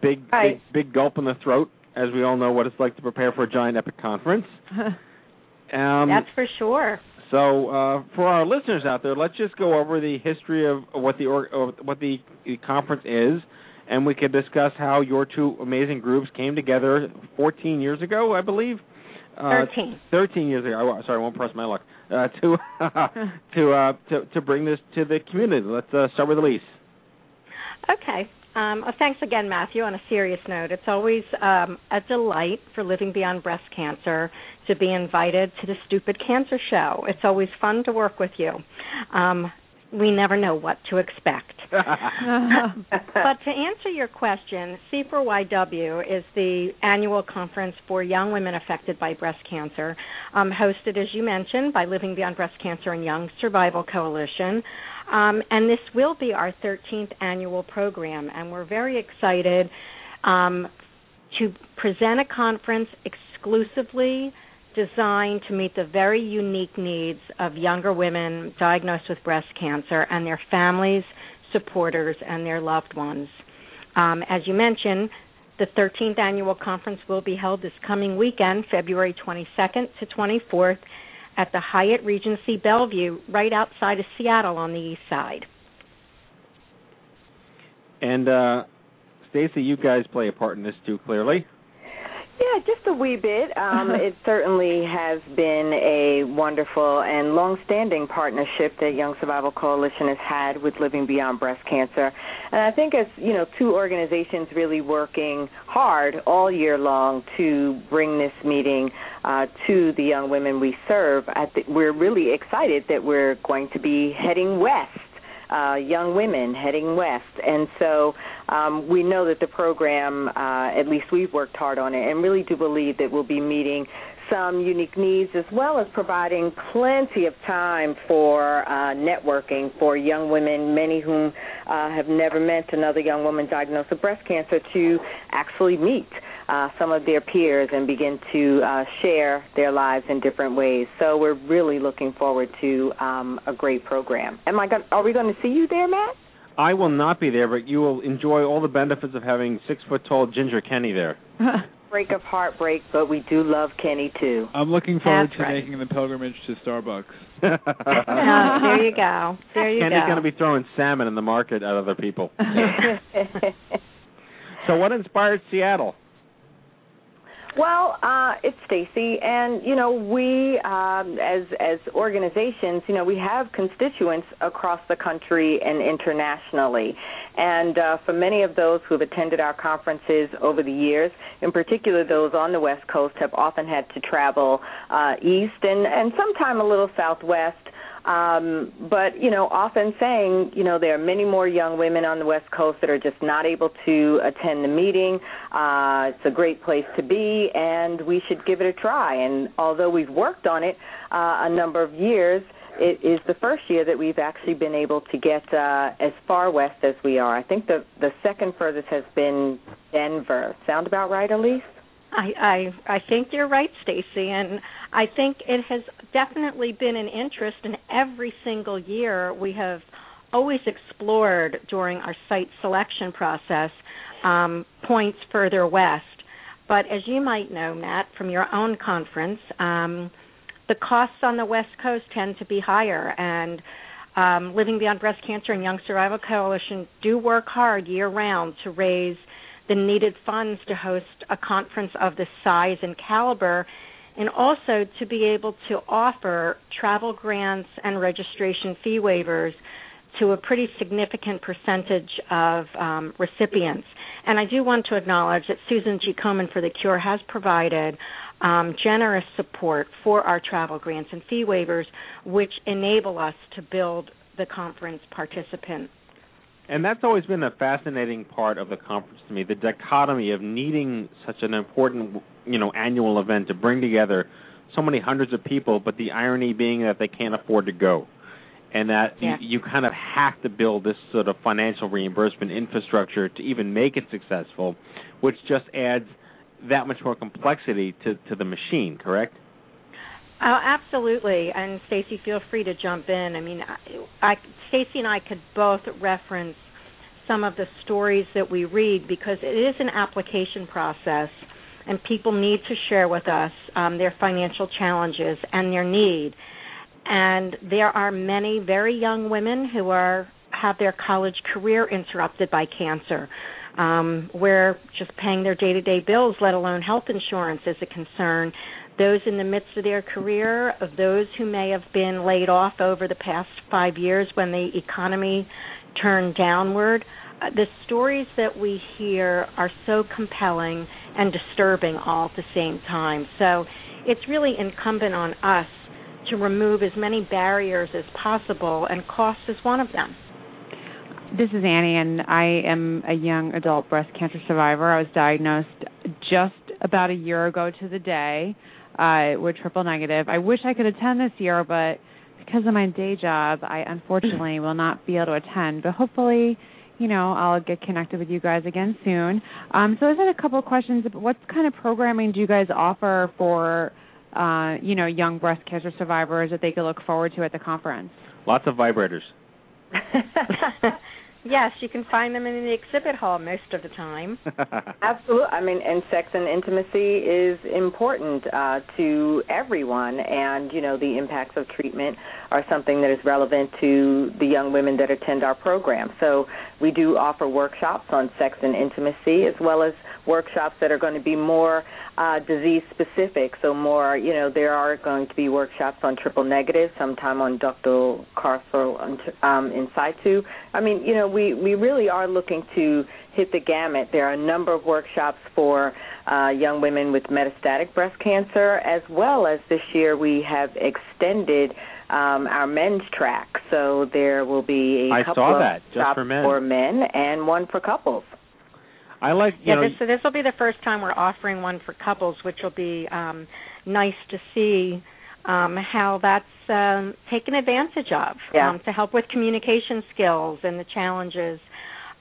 Big Right. big big gulp in the throat, as we all know what it's like to prepare for a giant epic conference. (laughs) Um, That's for sure. So, uh, for our listeners out there, let's just go over the history of what the or, what the, the conference is, and we could discuss how your two amazing groups came together 14 years ago, I believe. Uh, 13. 13 years ago. Oh, sorry, I won't press my luck. Uh, (laughs) to (laughs) to uh, to to bring this to the community. Let's uh, start with Elyse. Okay. Um, uh, thanks again, Matthew. On a serious note, it's always um, a delight for Living Beyond Breast Cancer to be invited to the Stupid Cancer Show. It's always fun to work with you. Um, we never know what to expect. (laughs) but to answer your question, C4YW is the annual conference for young women affected by breast cancer, um, hosted, as you mentioned, by Living Beyond Breast Cancer and Young Survival Coalition. Um, and this will be our 13th annual program, and we're very excited um, to present a conference exclusively designed to meet the very unique needs of younger women diagnosed with breast cancer and their families, supporters, and their loved ones. Um, as you mentioned, the 13th annual conference will be held this coming weekend, February 22nd to 24th, at the Hyatt Regency Bellevue, right outside of Seattle on the east side. And uh, Stacy, you guys play a part in this too, clearly. Yeah, just a wee bit. Um, it certainly has been a wonderful and long-standing partnership that Young Survival Coalition has had with Living Beyond Breast Cancer. And I think as, you know, two organizations really working hard all year long to bring this meeting uh, to the young women we serve, I th- we're really excited that we're going to be heading west uh, young women heading west. And so um, we know that the program, uh, at least we've worked hard on it, and really do believe that we'll be meeting some unique needs as well as providing plenty of time for uh, networking for young women, many whom uh, have never met another young woman diagnosed with breast cancer, to actually meet uh, some of their peers and begin to uh, share their lives in different ways. So we're really looking forward to um, a great program. Am I going? Are we going to see you there, Matt? I will not be there, but you will enjoy all the benefits of having six foot tall Ginger Kenny there. (laughs) Break of heartbreak, but we do love Kenny too. I'm looking forward That's to right. making the pilgrimage to Starbucks. Oh, (laughs) (laughs) there you go. There you Kenny's go. going to be throwing salmon in the market at other people. so, what inspired Seattle? Well, uh, it's Stacy, and you know we, um, as as organizations, you know we have constituents across the country and internationally, and uh, for many of those who have attended our conferences over the years, in particular those on the West Coast, have often had to travel uh, east and and sometime a little southwest um, but you know, often saying, you know, there are many more young women on the West Coast that are just not able to attend the meeting. Uh, it's a great place to be, and we should give it a try. And although we've worked on it uh, a number of years, it is the first year that we've actually been able to get uh, as far west as we are. I think the the second furthest has been Denver. Sound about right, Elyse? I I I think you're right, Stacy, and I think it has definitely been an interest in every single year we have always explored during our site selection process um, points further west. But as you might know, Matt, from your own conference, um, the costs on the West Coast tend to be higher, and um, Living Beyond Breast Cancer and Young Survival Coalition do work hard year round to raise the needed funds to host a conference of this size and caliber, and also to be able to offer travel grants and registration fee waivers to a pretty significant percentage of um, recipients. And I do want to acknowledge that Susan G. Komen for the Cure has provided um, generous support for our travel grants and fee waivers, which enable us to build the conference participant And that's always been a fascinating part of the conference to me, the dichotomy of needing such an important, you know, annual event to bring together so many hundreds of people, but the irony being that they can't afford to go. And that Yeah. you, you kind of have to build this sort of financial reimbursement infrastructure to even make it successful, which just adds that much more complexity to, to the machine, correct? Oh, absolutely. And Stacy, feel free to jump in. I mean, I, I Stacy and I could both reference some of the stories that we read because it is an application process, and people need to share with us um, their financial challenges and their need. And there are many very young women who are have their college career interrupted by cancer, um, where just paying their day-to-day bills, let alone health insurance, is a concern those in the midst of their career, of those who may have been laid off over the past five years when the economy turned downward. Uh, the stories that we hear are so compelling and disturbing all at the same time. So it's really incumbent on us to remove as many barriers as possible, and cost is one of them. This is Annie, and I am a young adult breast cancer survivor. I was diagnosed just about a year ago to the day uh, with triple negative. I wish I could attend this year, but because of my day job, I unfortunately will not be able to attend. But hopefully, you know, I'll get connected with you guys again soon. Um, so I just had a couple of questions. What kind of programming do you guys offer for, uh, you know, young breast cancer survivors that they could look forward to at the conference? Lots of vibrators. (laughs) Yes, you can find them in the exhibit hall most of the time. (laughs) Absolutely. I mean, and sex and intimacy is important uh, to everyone, and you know the impacts of treatment are something that is relevant to the young women that attend our program. So we do offer workshops on sex and intimacy, as well as workshops that are going to be more uh, disease specific. So more, you know, there are going to be workshops on triple negative, sometime on ductal carcinoma um, in situ. I mean, you know, we we really are looking to hit the gamut. There are a number of workshops for uh, young women with metastatic breast cancer, as well as this year we have extended um, our men's track. So there will be a I couple saw of that, just shops for men. for men and one for couples. I like you yeah, know this so this will be the first time we're offering one for couples, which will be um, nice to see um, how that's um, taken advantage of Yeah. um, to help with communication skills and the challenges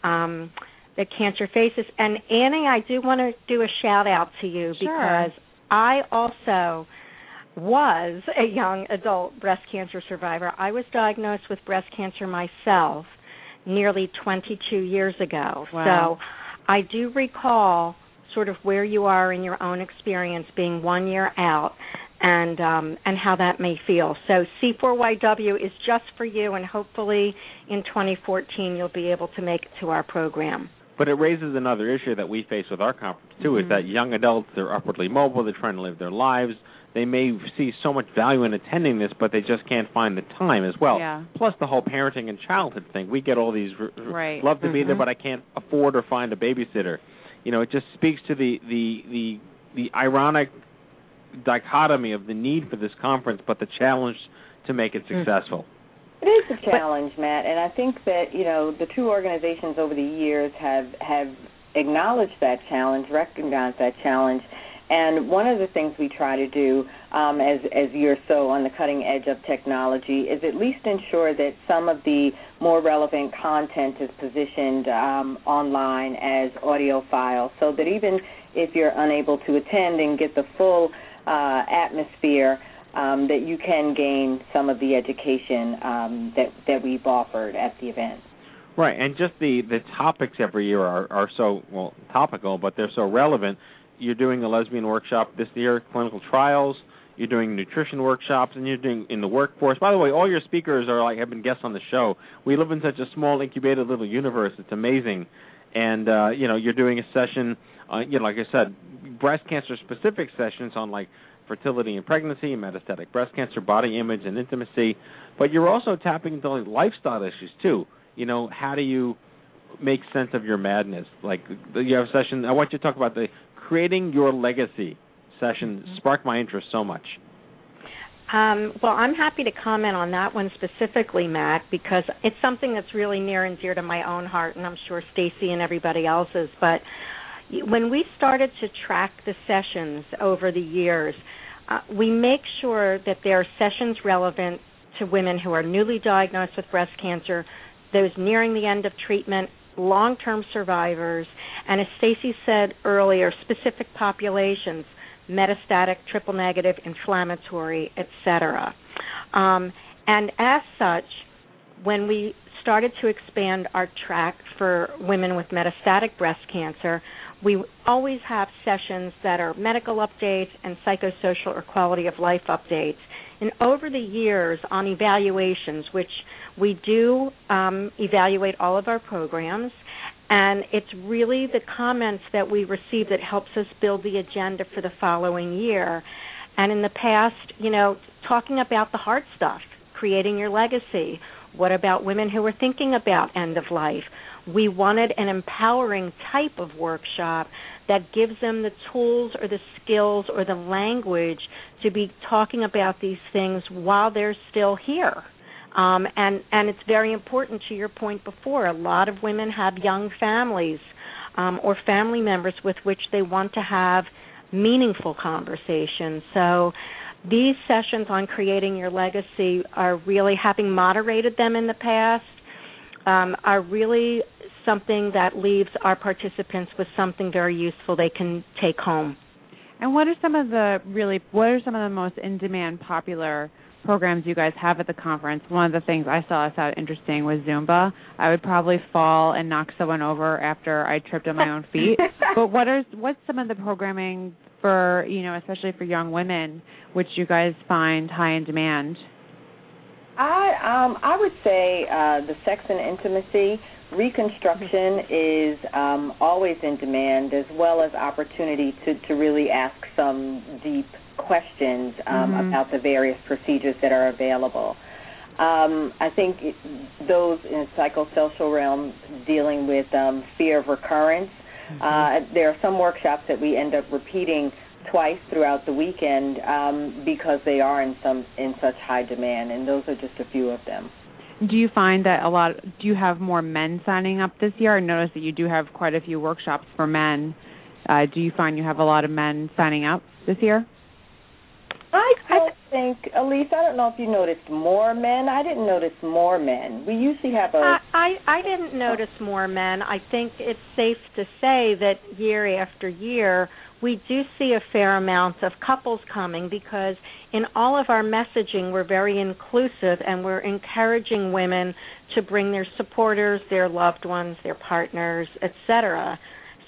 um, that cancer faces. And Annie, I do want to do a shout out to you Sure. because I also was a young adult breast cancer survivor. I was diagnosed with breast cancer myself nearly 22 years ago. Wow. So I do recall sort of where you are in your own experience being one year out and um and how that may feel. So C4YW is just for you and hopefully in 2014 you'll be able to make it to our program. But it raises another issue that we face with our conference too, Mhm. is that young adults they're upwardly mobile, they're trying to live their lives. They may see so much value in attending this, but they just can't find the time as well. Yeah. Plus the whole parenting and childhood thing. We get all these Right. love to be there, Mhm. but I can't afford or find a babysitter. You know, it just speaks to the the the the ironic dichotomy of the need for this conference, but the challenge to make it successful. It is a challenge, Matt, and I think that you know the two organizations over the years have have acknowledged that challenge, recognized that challenge, and one of the things we try to do, um, as as you're so on the cutting edge of technology, is at least ensure that some of the more relevant content is positioned um, online as audio files, so that even if you're unable to attend and get the full uh, atmosphere um, that you can gain some of the education um, that that we've offered at the event. Right, and just the the topics every year are are so well topical, but they're so relevant. You're doing a lesbian workshop this year, clinical trials. You're doing nutrition workshops, and you're doing in the workforce. By the way, all your speakers are like have been guests on the show. We live in such a small incubated little universe. It's amazing, and uh, you know you're doing a session. Uh, you know, like I said, breast cancer specific sessions on like fertility and pregnancy, and metastatic breast cancer, body image, and intimacy. But you're also tapping into lifestyle issues too. You know, how do you make sense of your madness? Like you have a session. I want you to talk about the creating your legacy session. Sparked my interest so much. Um, well, I'm happy to comment on that one specifically, Matt, because it's something that's really near and dear to my own heart, and I'm sure Stacy and everybody else's. But when we started to track the sessions over the years, uh, we make sure that there are sessions relevant to women who are newly diagnosed with breast cancer, those nearing the end of treatment, long-term survivors, and as Stacy said earlier, specific populations metastatic, triple negative, inflammatory, etc. Um, and as such, when we started to expand our track for women with metastatic breast cancer, we always have sessions that are medical updates and psychosocial or quality of life updates. And over the years, on evaluations, which we do um, evaluate all of our programs, and it's really the comments that we receive that helps us build the agenda for the following year. And in the past, you know, talking about the hard stuff, creating your legacy. What about women who are thinking about end of life? We wanted an empowering type of workshop that gives them the tools or the skills or the language to be talking about these things while they're still here. Um, and and it's very important to your point before. A lot of women have young families um, or family members with which they want to have meaningful conversations. So these sessions on creating your legacy are really having moderated them in the past. Um, are really something that leaves our participants with something very useful they can take home. And what are some of the really what are some of the most in demand popular programs you guys have at the conference. One of the things I saw I thought interesting was Zumba. I would probably fall and knock someone over after I tripped on my own feet. (laughs) but what are what's some of the programming for you know, especially for young women, which you guys find high in demand? I um I would say uh the sex and intimacy reconstruction is um always in demand as well as opportunity to to really ask some deep questions um Mhm. about the various procedures that are available. Um, I think it, those in the psychosocial realm dealing with um, fear of recurrence. Uh, there are some workshops that we end up repeating twice throughout the weekend um, because they are in some in such high demand, and those are just a few of them. Do you find that a lot? Do you have more men signing up this year? I noticed that you do have quite a few workshops for men. Uh, do you find you have a lot of men signing up this year? I don't think, Elyse. I don't know if you noticed more men. I didn't notice more men. We usually have a. I, I I didn't notice more men. I think it's safe to say that year after year we do see a fair amount of couples coming because in all of our messaging we're very inclusive and we're encouraging women to bring their supporters, their loved ones, their partners, etc.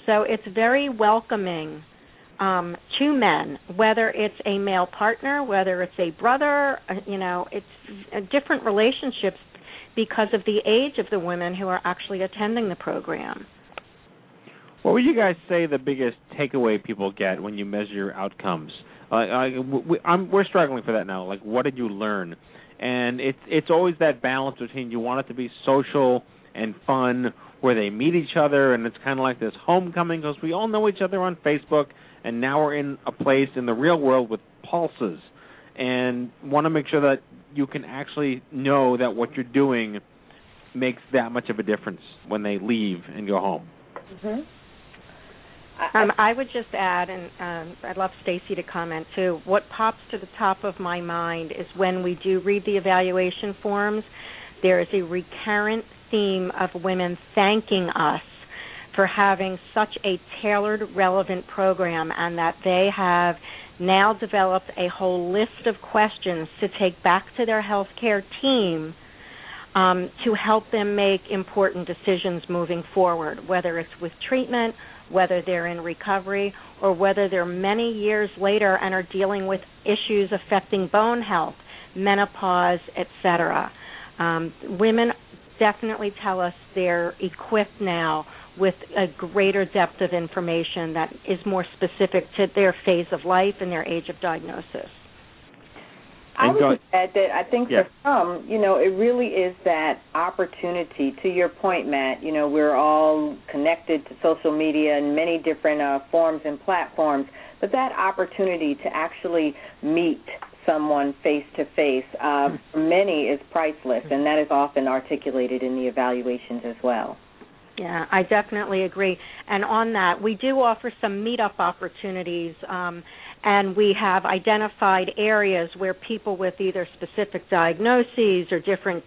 So it's very welcoming um, to men, whether it's a male partner, whether it's a brother, uh, you know, it's uh, different relationships because of the age of the women who are actually attending the program. What would you guys say the biggest takeaway people get when you measure your outcomes? Uh, I, we, we're struggling for that now. Like, what did you learn? And it's it's always that balance between you want it to be social and fun, where they meet each other, and it's kind of like this homecoming because we all know each other on Facebook, and now we're in a place in the real world with pulses, and want to make sure that you can actually know that what you're doing makes that much of a difference when they leave and go home. hmm Um, I would just add, and um, I'd love Stacy to comment too. What pops to the top of my mind is when we do read the evaluation forms, there is a recurrent theme of women thanking us for having such a tailored, relevant program, and that they have now developed a whole list of questions to take back to their healthcare team um, to help them make important decisions moving forward, whether it's with treatment, whether they're in recovery, or whether they're many years later and are dealing with issues affecting bone health, menopause, etc. Um, women definitely tell us they're equipped now with a greater depth of information that is more specific to their phase of life and their age of diagnosis. I And would go- add that I think Yeah. for some, you know, it really is that opportunity. To your point, Matt, you know, we're all connected to social media and many different uh, forms and platforms, but that opportunity to actually meet someone face to face, uh, for many is priceless, and that is often articulated in the evaluations as well. Yeah, I definitely agree. And on that, we do offer some meetup opportunities, um, and we have identified areas where people with either specific diagnoses or different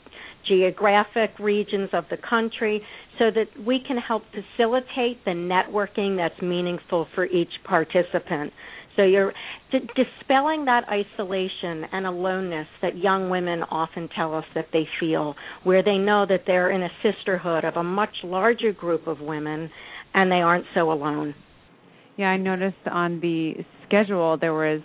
geographic regions of the country, so that we can help facilitate the networking that's meaningful for each participant. So you're d- dispelling that isolation and aloneness that young women often tell us that they feel, where they know that they're in a sisterhood of a much larger group of women and they aren't so alone. Yeah, I noticed on the schedule there was,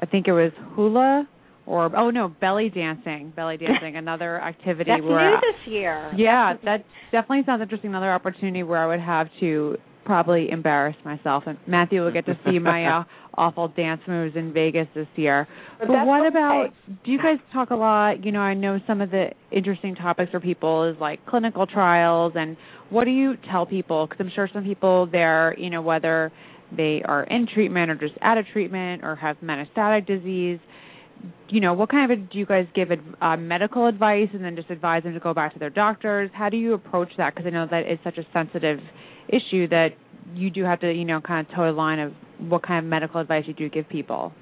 I think it was hula or oh no, belly dancing. Belly dancing, another (laughs) activity That's where new this year. Yeah, that definitely sounds interesting. Another opportunity where I would have to probably embarrass myself, and Matthew will get to see my (laughs) uh, awful dance moves in Vegas this year. But But, what okay. about? Do you guys talk a lot? You know, I know some of the interesting topics for people is like clinical trials, and what do you tell people? Because I'm sure some people there, you know, whether they are in treatment or just out of treatment or have metastatic disease you know, what kind of do you guys give ad- uh, medical advice and then just advise them to go back to their doctors? How do you approach that? Because I know that is such a sensitive issue that you do have to, you know, kind of toe the line of what kind of medical advice you do give people.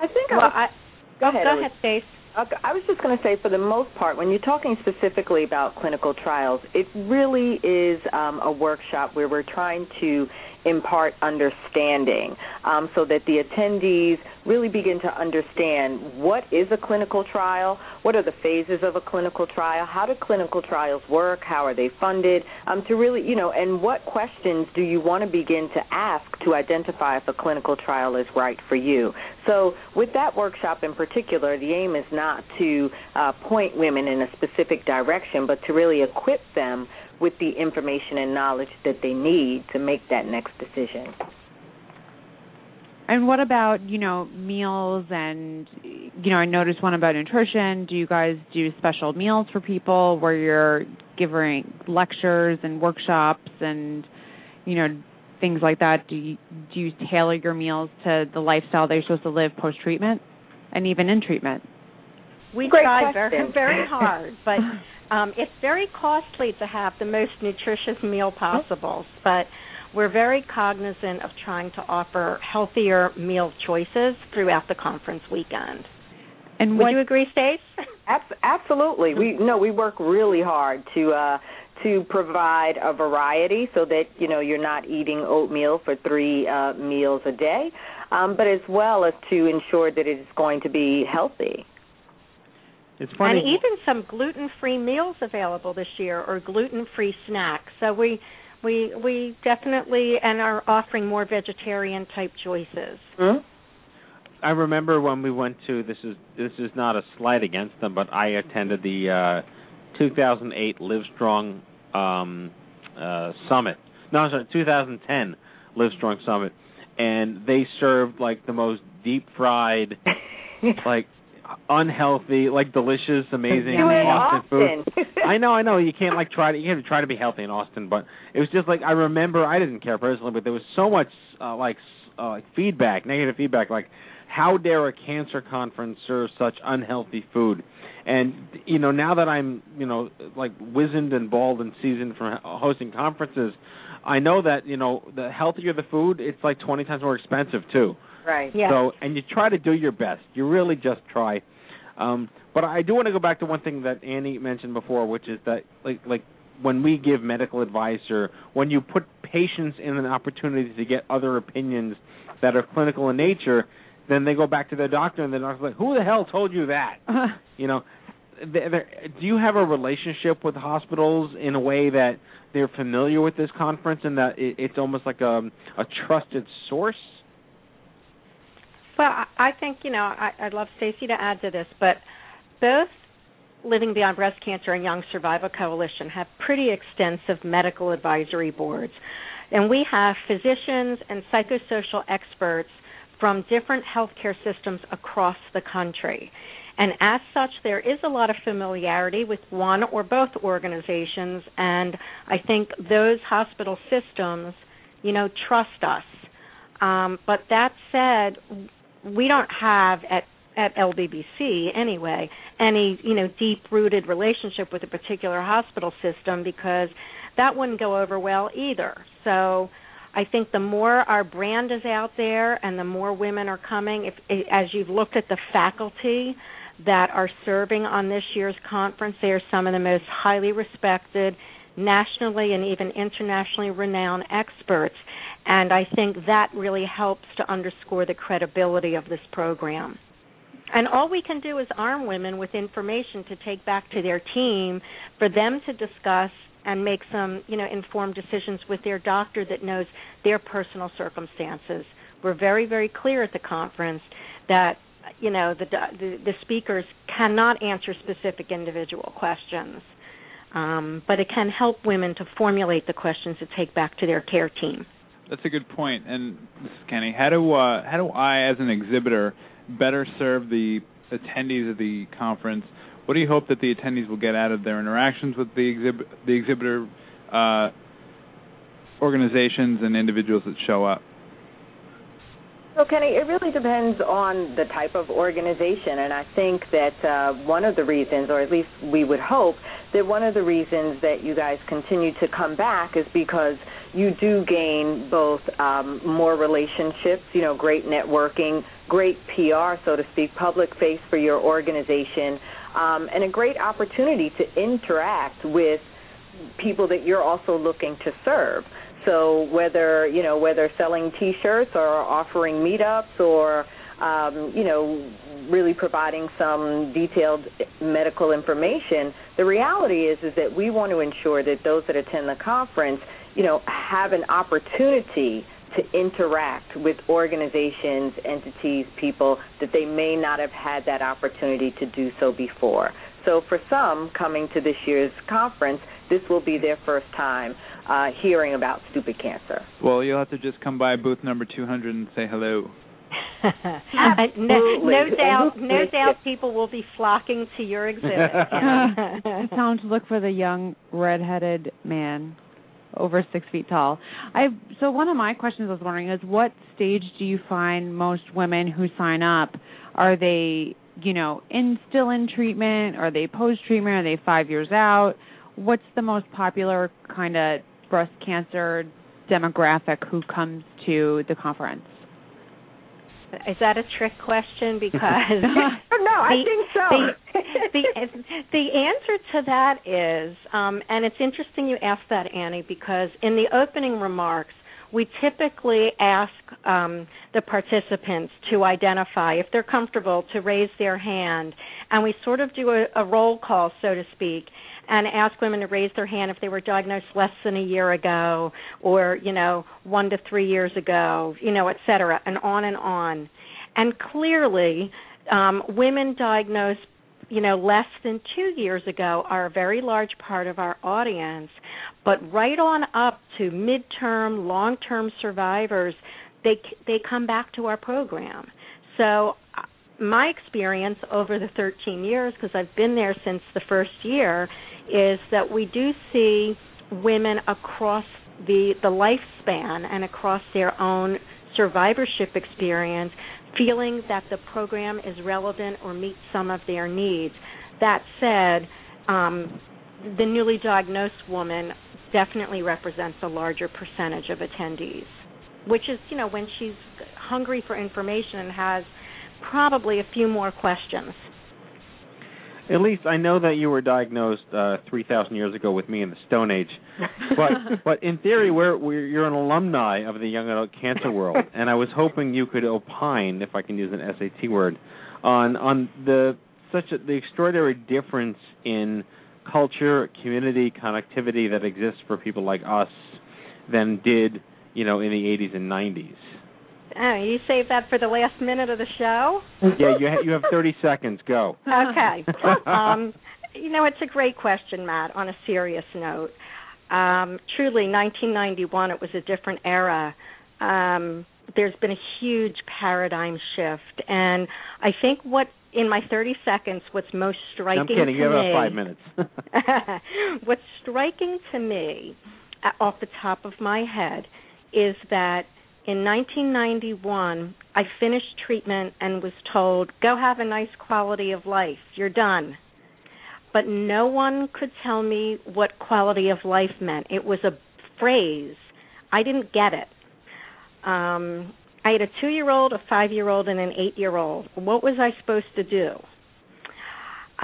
I think Well, I was, I, go ahead. go ahead, Stace. I was just going to say, for the most part, when you're talking specifically about clinical trials, it really is um, a workshop where we're trying to impart understanding um, so that the attendees really begin to understand what is a clinical trial, what are the phases of a clinical trial, how do clinical trials work, how are they funded, um, to really, you know, and what questions do you want to begin to ask to identify if a clinical trial is right for you. So, with that workshop in particular, the aim is not to uh, point women in a specific direction, but to really equip them with the information and knowledge that they need to make that next decision. And what about, you know, meals and you know, I noticed one about nutrition. Do you guys do special meals for people where you're giving lectures and workshops and you know, things like that? Do you do you tailor your meals to the lifestyle they're supposed to live post treatment and even in treatment? We Great try question. very (laughs) very hard, but (laughs) um, it's very costly to have the most nutritious meal possible. But we're very cognizant of trying to offer healthier meal choices throughout the conference weekend. And Would what, you agree, Stace? (laughs) Absolutely. We no, we work really hard to uh to provide a variety so that you know you're not eating oatmeal for three uh meals a day, um, but as well as to ensure that it is going to be healthy. It's funny. And even some gluten-free meals available this year, or gluten-free snacks. So we we we definitely and are offering more vegetarian type choices. Hmm? I remember when we went to this is this is not a slight against them, but I attended the uh 2008 Livestrong um uh summit. No, sorry, 2010 Livestrong summit, and they served like the most deep fried, (laughs) like unhealthy, like delicious, amazing You in Austin food. I know, I know. You can't like try to you have to try to be healthy in Austin, but it was just like I remember. I didn't care personally, but there was so much uh, like uh, like feedback, negative feedback, like how dare a cancer conference serve such unhealthy food? And you know, now that I'm you know like wizened and bald and seasoned from hosting conferences, I know that you know the healthier the food, it's like twenty times more expensive too. Right. Yeah. So, and you try to do your best. You really just try. Um, but I do want to go back to one thing that Annie mentioned before, which is that like like when we give medical advice or when you put patients in an opportunity to get other opinions that are clinical in nature, then they go back to their doctor and the doctor's like, "Who the hell told you that?" (laughs) you know. Th- there- Do you have a relationship with hospitals in a way that they're familiar with this conference and that it, it's almost like a a trusted source? Well, I think you know I, I'd love Stacy to add to this, but both Living Beyond Breast Cancer and Young Survival Coalition have pretty extensive medical advisory boards, and we have physicians and psychosocial experts from different healthcare systems across the country. And as such, there is a lot of familiarity with one or both organizations, and I think those hospital systems, you know, trust us. Um, but that said, we don't have at at LBBC anyway any you know deep rooted relationship with a particular hospital system because that wouldn't go over well either. So I think the more our brand is out there and the more women are coming, if as you've looked at the faculty that are serving on this year's conference, they are some of the most highly respected, nationally and even internationally renowned experts. And I think that really helps to underscore the credibility of this program. And all we can do is arm women with information to take back to their team for them to discuss and make some, you know, informed decisions with their doctor that knows their personal circumstances. We're very, very clear at the conference that, you know, the the, the speakers cannot answer specific individual questions, um, but it can help women to formulate the questions to take back to their care team. That's a good point. And Kenny. How do uh, how do I, as an exhibitor, better serve the attendees of the conference? What do you hope that the attendees will get out of their interactions with the exhibit the exhibitor uh, organizations and individuals that show up? So, Kenny, it really depends on the type of organization, and I think that uh, one of the reasons, or at least we would hope, that one of the reasons that you guys continue to come back is because you do gain both um, more relationships, you know, great networking, great PR, so to speak, public face for your organization, um, and a great opportunity to interact with people that you're also looking to serve. So whether you know whether selling T-shirts or offering meetups or um, you know really providing some detailed medical information, the reality is is that we want to ensure that those that attend the conference you know have an opportunity to interact with organizations, entities, people that they may not have had that opportunity to do so before. So for some coming to this year's conference, this will be their first time uh, hearing about stupid cancer. Well, you'll have to just come by booth number 200 and say hello. (laughs) no, no doubt, no doubt, people will be flocking to your (laughs) exhibit. (laughs) Time to look for the young red-headed man over six feet tall. I so one of my questions I was wondering is what stage do you find most women who sign up? Are they you know in still in treatment? Are they post treatment? Are they five years out? What's the most popular kind of breast cancer demographic who comes to the conference? Is that a trick question? (laughs) Because no, I the, think so. the, the the answer to that is, um, and it's interesting you asked that, Annie, because in the opening remarks, we typically ask um, the participants to identify if they're comfortable to raise their hand, and we sort of do a, a roll call, so to speak and ask women to raise their hand if they were diagnosed less than a year ago or you know one to three years ago you know et cetera and on and on. And clearly um, women diagnosed you know less than two years ago are a very large part of our audience. But right on up to midterm long term survivors they they come back to our program. So uh, my experience over the 13 years because I've been there since the first year is that we do see women across the the lifespan and across their own survivorship experience feeling that the program is relevant or meets some of their needs. That said, um, the newly diagnosed woman definitely represents a larger percentage of attendees, which is, you know, when she's hungry for information and has probably a few more questions. At least I know that you were diagnosed uh, 3,000 years ago with me in the Stone Age. But (laughs) but in theory, we're, we're you're an alumni of the young adult cancer world, (laughs) and I was hoping you could opine, if I can use an SAT word, on on the such a, the extraordinary difference in culture, community, connectivity that exists for people like us than did you know in the 80s and 90s. Oh, you save that for the last minute of the show? yeah, you ha- you have 30 seconds. Go. Okay. (laughs) um, you know, it's a great question, Matt. On a serious note, um, truly, 1991, it was a different era. Um, there's been a huge paradigm shift, and I think what in my 30 seconds, what's most striking I'm kidding. to You have me, about five minutes. (laughs) (laughs) what's striking to me, uh, off the top of my head, is that in 1991, I finished treatment and was told, go have a nice quality of life. You're done. But no one could tell me what quality of life meant. It was a phrase. I didn't get it. Um, I had a two year old, a five year old, and an eight year old. What was I supposed to do?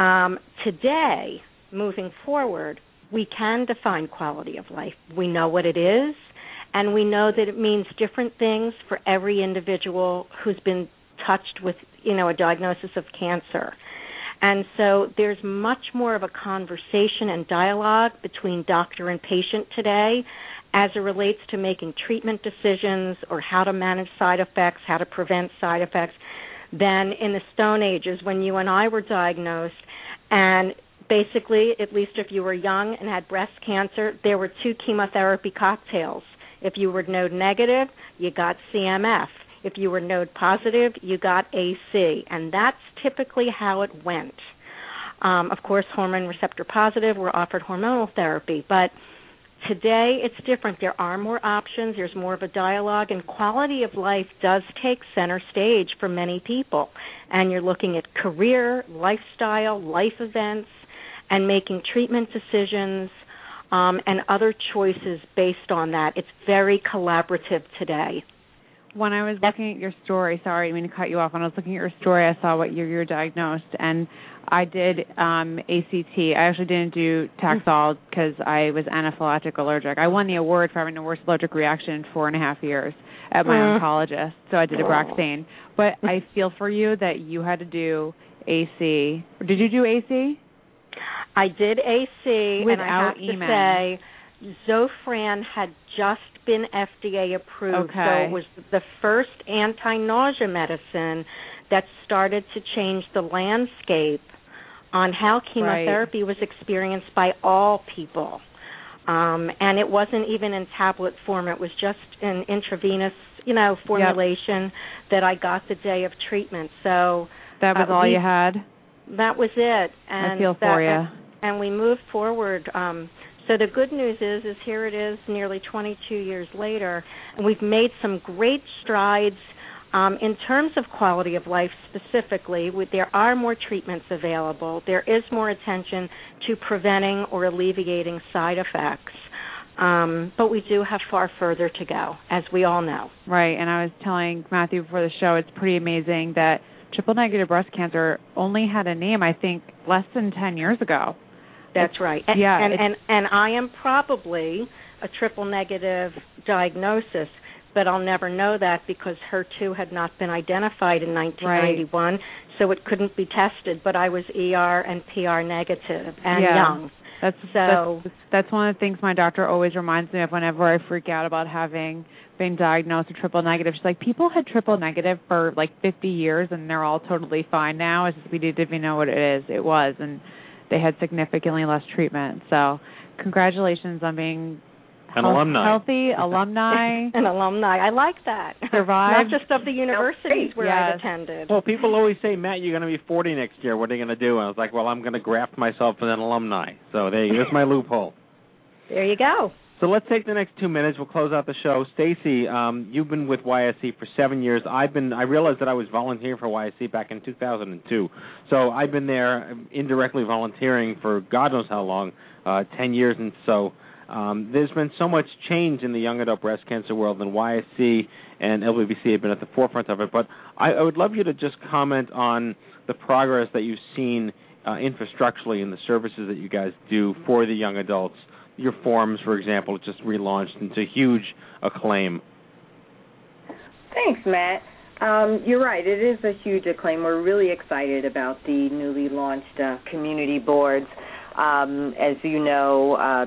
Um, today, moving forward, we can define quality of life. We know what it is and we know that it means different things for every individual who's been touched with you know a diagnosis of cancer and so there's much more of a conversation and dialogue between doctor and patient today as it relates to making treatment decisions or how to manage side effects, how to prevent side effects, than in the Stone Ages when you and I were diagnosed. And basically, at least if you were young and had breast cancer, there were two chemotherapy cocktails if you were node negative, you got CMF. If you were node positive, you got AC. And that's typically how it went. Um, of course, hormone receptor positive were offered hormonal therapy, but today it's different. There are more options, there's more of a dialogue, and quality of life does take center stage for many people. And you're looking at career, lifestyle, life events, and making treatment decisions um, and other choices based on that. It's very collaborative today. when I was looking at your story, sorry, I mean to cut you off. When I was looking at your story, I saw what year you were diagnosed, and I did um ACT. I actually didn't do Taxol because I was anaphylactic allergic. I won the award for having the worst allergic reaction in four and a half years at my Mm. oncologist, so I did Abraxane. But I feel for you that you had to do AC. Did you do AC? I did AC, and I Without have to EMAN. say, Zofran had just been FDA approved, so it was the first anti-nausea medicine that started to change the landscape on how chemotherapy was experienced by all people. Um, and it wasn't even in tablet form; it was just an intravenous, you know, formulation that I got the day of treatment. So That was uh, all we- you had. that was it. And I feel that, for you. And we moved forward. Um, so the good news is, is here it is, nearly 22 years later, and we've made some great strides um, in terms of quality of life. Specifically, there are more treatments available. There is more attention to preventing or alleviating side effects. Um, but we do have far further to go, as we all know. Right, and I was telling Matthew before the show, it's pretty amazing that triple negative breast cancer only had a name, I think, less than 10 years ago. That's right. And, yeah, and, and and I am probably a triple negative diagnosis, but I'll never know that because HER2 had not been identified in 1991, so it couldn't be tested. But I was ER and PR negative and Yeah. young. That's So- that's, that's one of the things my doctor always reminds me of whenever I freak out about having been diagnosed with triple negative. She's like, people had triple negative for like 50 years and they're all totally fine now. It's just we didn't even know what it is. It was, and they had significantly less treatment. So, congratulations on being An health- alumni. healthy (laughs) alumni. (laughs) An alumni. I like that. Survived. Not just of the universities where I've attended. Well, people always say, Matt, you're going to be 40 next year. What are you going to do? And I was like, well, I'm going to graft myself as an alumni. So there, you- there's my loophole. There you go. So let's take the next two minutes. We'll close out the show. Stacy, um, you've been with YSC for seven years. I've been. I realized that I was volunteering for YSC back in 2002. So I've been there indirectly volunteering for God knows how long, uh, ten years, and so um, there's been so much change in the young adult breast cancer world, and YSC and LBBC have been at the forefront of it. But I, I would love you to just comment on the progress that you've seen uh, infrastructurally in the services that you guys do for the young adults. Your forums, for example, just relaunched into huge acclaim. Thanks, Matt. Um, you're right. It is a huge acclaim. We're really excited about the newly launched uh, community boards. Um, as you know, uh,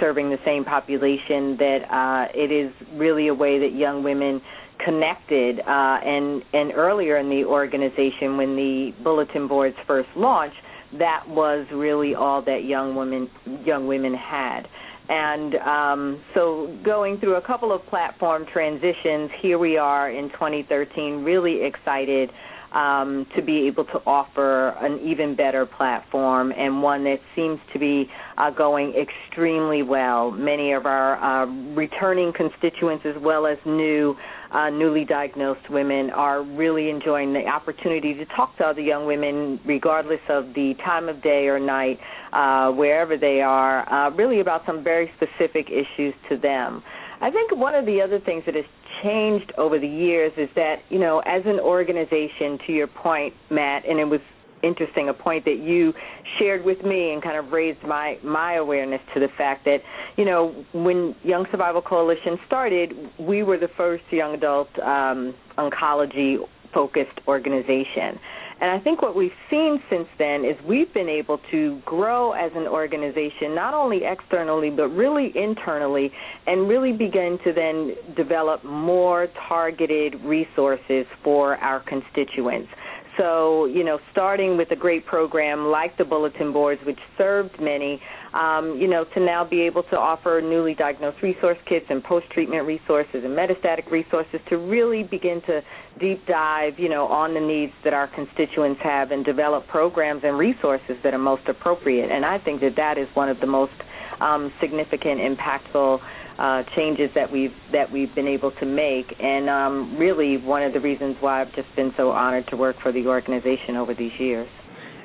serving the same population, that uh, it is really a way that young women connected. Uh, and and earlier in the organization, when the bulletin boards first launched, that was really all that young women young women had. And um, so, going through a couple of platform transitions, here we are in 2013, really excited um, to be able to offer an even better platform and one that seems to be uh, going extremely well. Many of our uh, returning constituents, as well as new, uh, newly diagnosed women, are really enjoying the opportunity to talk to other young women, regardless of the time of day or night, uh, wherever they are, uh, really about some very specific issues to them. I think one of the other things that has changed over the years is that, you know, as an organization, to your point, Matt, and it was interesting, a point that you shared with me and kind of raised my, my awareness to the fact that, you know, when Young Survival Coalition started, we were the first young adult um, oncology focused organization. And I think what we've seen since then is we've been able to grow as an organization, not only externally, but really internally, and really begin to then develop more targeted resources for our constituents. So, you know, starting with a great program like the bulletin boards, which served many, um, you know, to now be able to offer newly diagnosed resource kits and post-treatment resources and metastatic resources to really begin to deep dive, you know, on the needs that our constituents have and develop programs and resources that are most appropriate. And I think that that is one of the most um, significant, impactful uh, changes that we've that we've been able to make, and um, really one of the reasons why I've just been so honored to work for the organization over these years.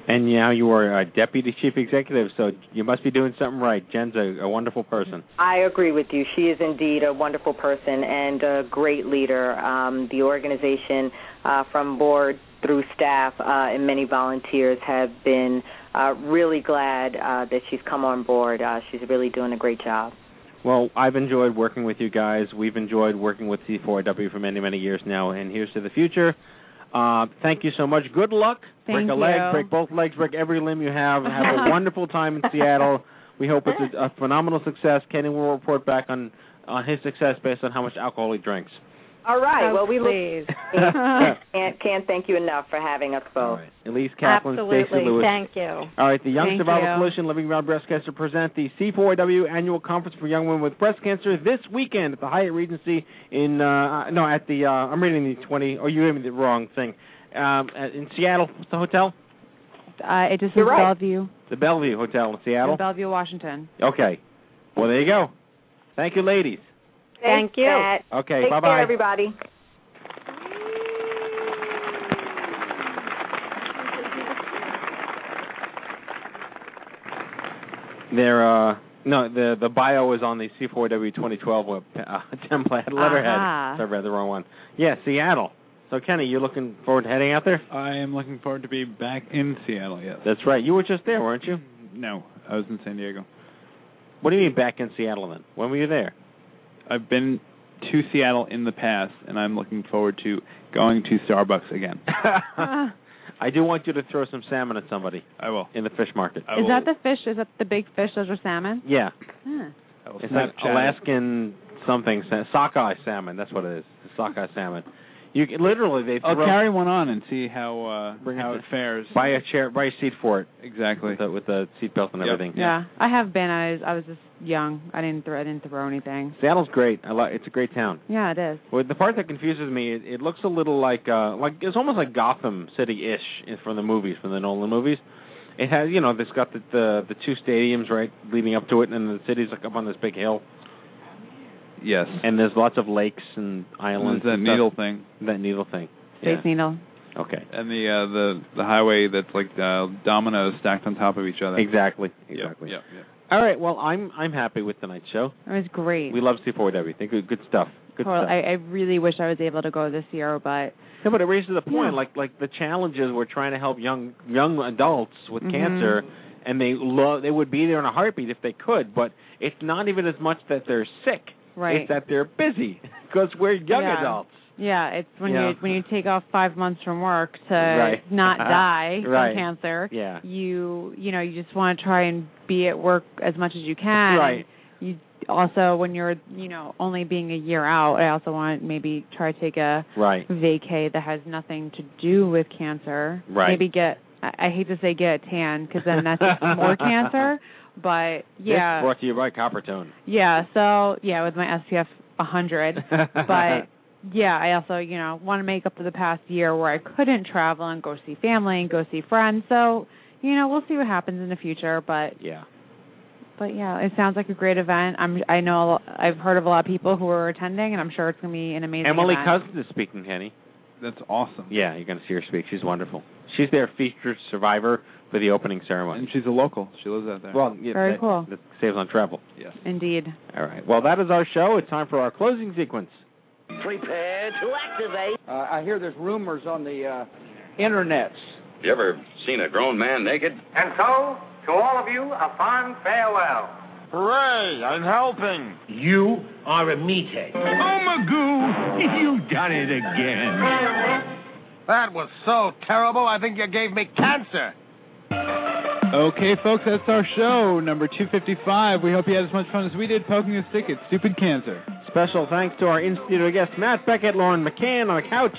And now you are a deputy chief executive, so you must be doing something right. Jen's a, a wonderful person. I agree with you. She is indeed a wonderful person and a great leader. Um, the organization, uh, from board through staff uh, and many volunteers, have been uh, really glad uh, that she's come on board. Uh, she's really doing a great job. Well, I've enjoyed working with you guys. We've enjoyed working with C4YW for many, many years now, and here's to the future. Uh, thank you so much. Good luck. break Thank a leg, break both legs, break every limb you have. And (laughs) have a wonderful time in Seattle. We hope it's a, a phenomenal success. Kenny will report back on on his success based on how much alcohol he drinks. All right. Oh, well, we please. (laughs) look. (laughs) can't, can't thank you enough for having us both. Elyse Caplan, Absolutely. Stacy Lewis. Thank you. All right, the Young Thank Survival you. Coalition Living Beyond Breast Cancer present the C4YW Annual Conference for Young Women with Breast Cancer this weekend at the Hyatt Regency in uh no at the uh I'm reading the 20 oh you gave me the wrong thing. Um in Seattle, what's the hotel? Uh, it just You're right. Bellevue. The Bellevue Hotel in Seattle. In Bellevue, Washington. Okay. Well, there you go. Thank you, ladies. Thank you. Pat. Okay, Take bye care, bye. everybody. There, uh no, the the bio is on the C4YW 2012 web, uh, (laughs) template letterhead. Aha. So I read the wrong one. Yeah, Seattle. So Kenny, you looking forward to heading out there? I am looking forward to be back in Seattle. Yes. That's right. You were just there, weren't you? No, I was in San Diego. What do you mean back in Seattle then? When were you there? I've been to Seattle in the past, and I'm looking forward to going to Starbucks again. (laughs) I do want you to throw some salmon at somebody I will. in the fish market. I is will, that the fish? Is that the big fish? Those are salmon? Yeah, Huh. I will it's like Alaskan something sa- sockeye salmon. That's what it is. Sockeye salmon. You can, literally they Throw, I'll carry one on and see how uh, Bring it how to- it fares. buy a chair, buy a seat for it Exactly. with the, with the seatbelt and Yep. everything. Yeah. I have been. I was I was just young. I didn't throw I didn't throw anything. Seattle's great. I like. It's a great town. Yeah, it is. Well, the part that confuses me, it, it looks a little like uh like it's almost like Gotham City-ish in- from the movies, from the Nolan movies. It has, you know, it's got the the, the two stadiums right leading up to it, and the city's like up on this big hill, Yes. and there's lots of lakes and islands. There's that and stuff. needle thing, That needle thing. Space Yeah. Needle. Okay. and the uh, the the highway that's like uh, dominoes stacked on top of each other. Exactly. Exactly. Yep. Yep. All right. Well, I'm I'm happy with tonight's show. It was great. We love C4YW. Think good, good stuff. Good Well, stuff. I, I really wish I was able to go this year, but Yeah, but it raises the point, Yeah. like like the challenges we're trying to help young young adults with Mhm. cancer, and they love they would be there in a heartbeat if they could, but it's not even as much that they're sick; right. it's that they're busy because we're young Yeah. adults. Yeah, it's when Yeah. you when you take off five months from work to Right. not uh-huh. die from cancer. Yeah. You you know you just want to try and be at work as much as you can. Right. You also when you're you know only being a year out, I also want to maybe try to take a Right. vacay that has nothing to do with cancer. Right. Maybe get I, I hate to say get a tan because then that's (laughs) just more cancer. But yeah, This brought to you by Coppertone. yeah. So yeah, with my SPF 100 (laughs) but yeah, I also, you know, want to make up for the past year where I couldn't travel and go see family and go see friends. So, you know, we'll see what happens in the future, but yeah. but yeah, it sounds like a great event. I'm I know I've heard of a lot of people who are attending and I'm sure it's going to be an amazing Emily event. Cousins is speaking, Henny. That's awesome. Yeah, you're going to see her speak. She's wonderful. She's their featured survivor for the opening ceremony. And she's a local. She lives out there. Well, yeah, Very that, cool. That saves on travel. yes. Indeed. All right. Well, that is our show. It's time for our closing sequence. Prepare to activate. Uh, I hear there's rumors on the uh, internets. Have you ever seen a grown man naked? And so, to all of you, a fond farewell. Hooray, I'm helping. You are a meathead. Oh, Magoo, you've done it again. That was so terrible, I think you gave me cancer. Okay, folks, that's our show, number 255. We hope you had as much fun as we did poking a stick at stupid cancer. Special thanks to our in-studio guests, Matt Beckett, Lauren McCann on the couch,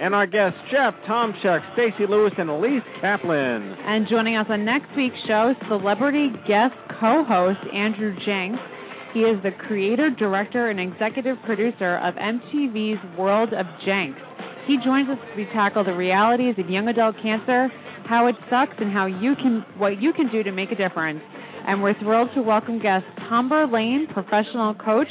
and our guests, Jeff Tom, Tomczek, Stacy Lewis, and Elyse Caplan. And joining us on next week's show, celebrity guest co-host Andrew Jenks. He is the creator, director, and executive producer of MTV's World of Jenks. He joins us as we tackle the realities of young adult cancer, how it sucks, and how you can what you can do to make a difference. And we're thrilled to welcome guest Tomber Lane, professional coach,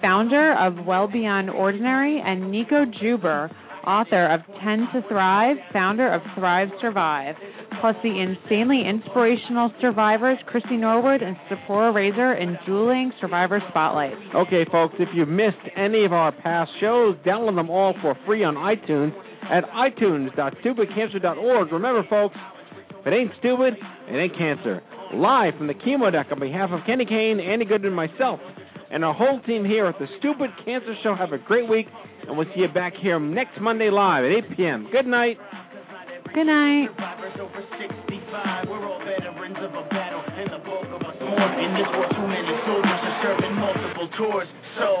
founder of Well Beyond Ordinary, and Nico Juber, author of Tend to Thrive, founder of Thrive Survive. plus the insanely inspirational survivors Christy Norwood and Sephora Razor in dueling survivor Spotlight. Okay, folks, if you've missed any of our past shows, download them all for free on iTunes at itunes.stupidcancer.org. Remember, folks, if it ain't stupid, it ain't cancer. Live from the chemo deck on behalf of Kenny Kane, Andy Goodman, myself, and our whole team here at the Stupid Cancer Show. Have a great week, and we'll see you back here next Monday live at 8 p.m. Good night. Good night. In this world, too many soldiers are serving multiple tours. So,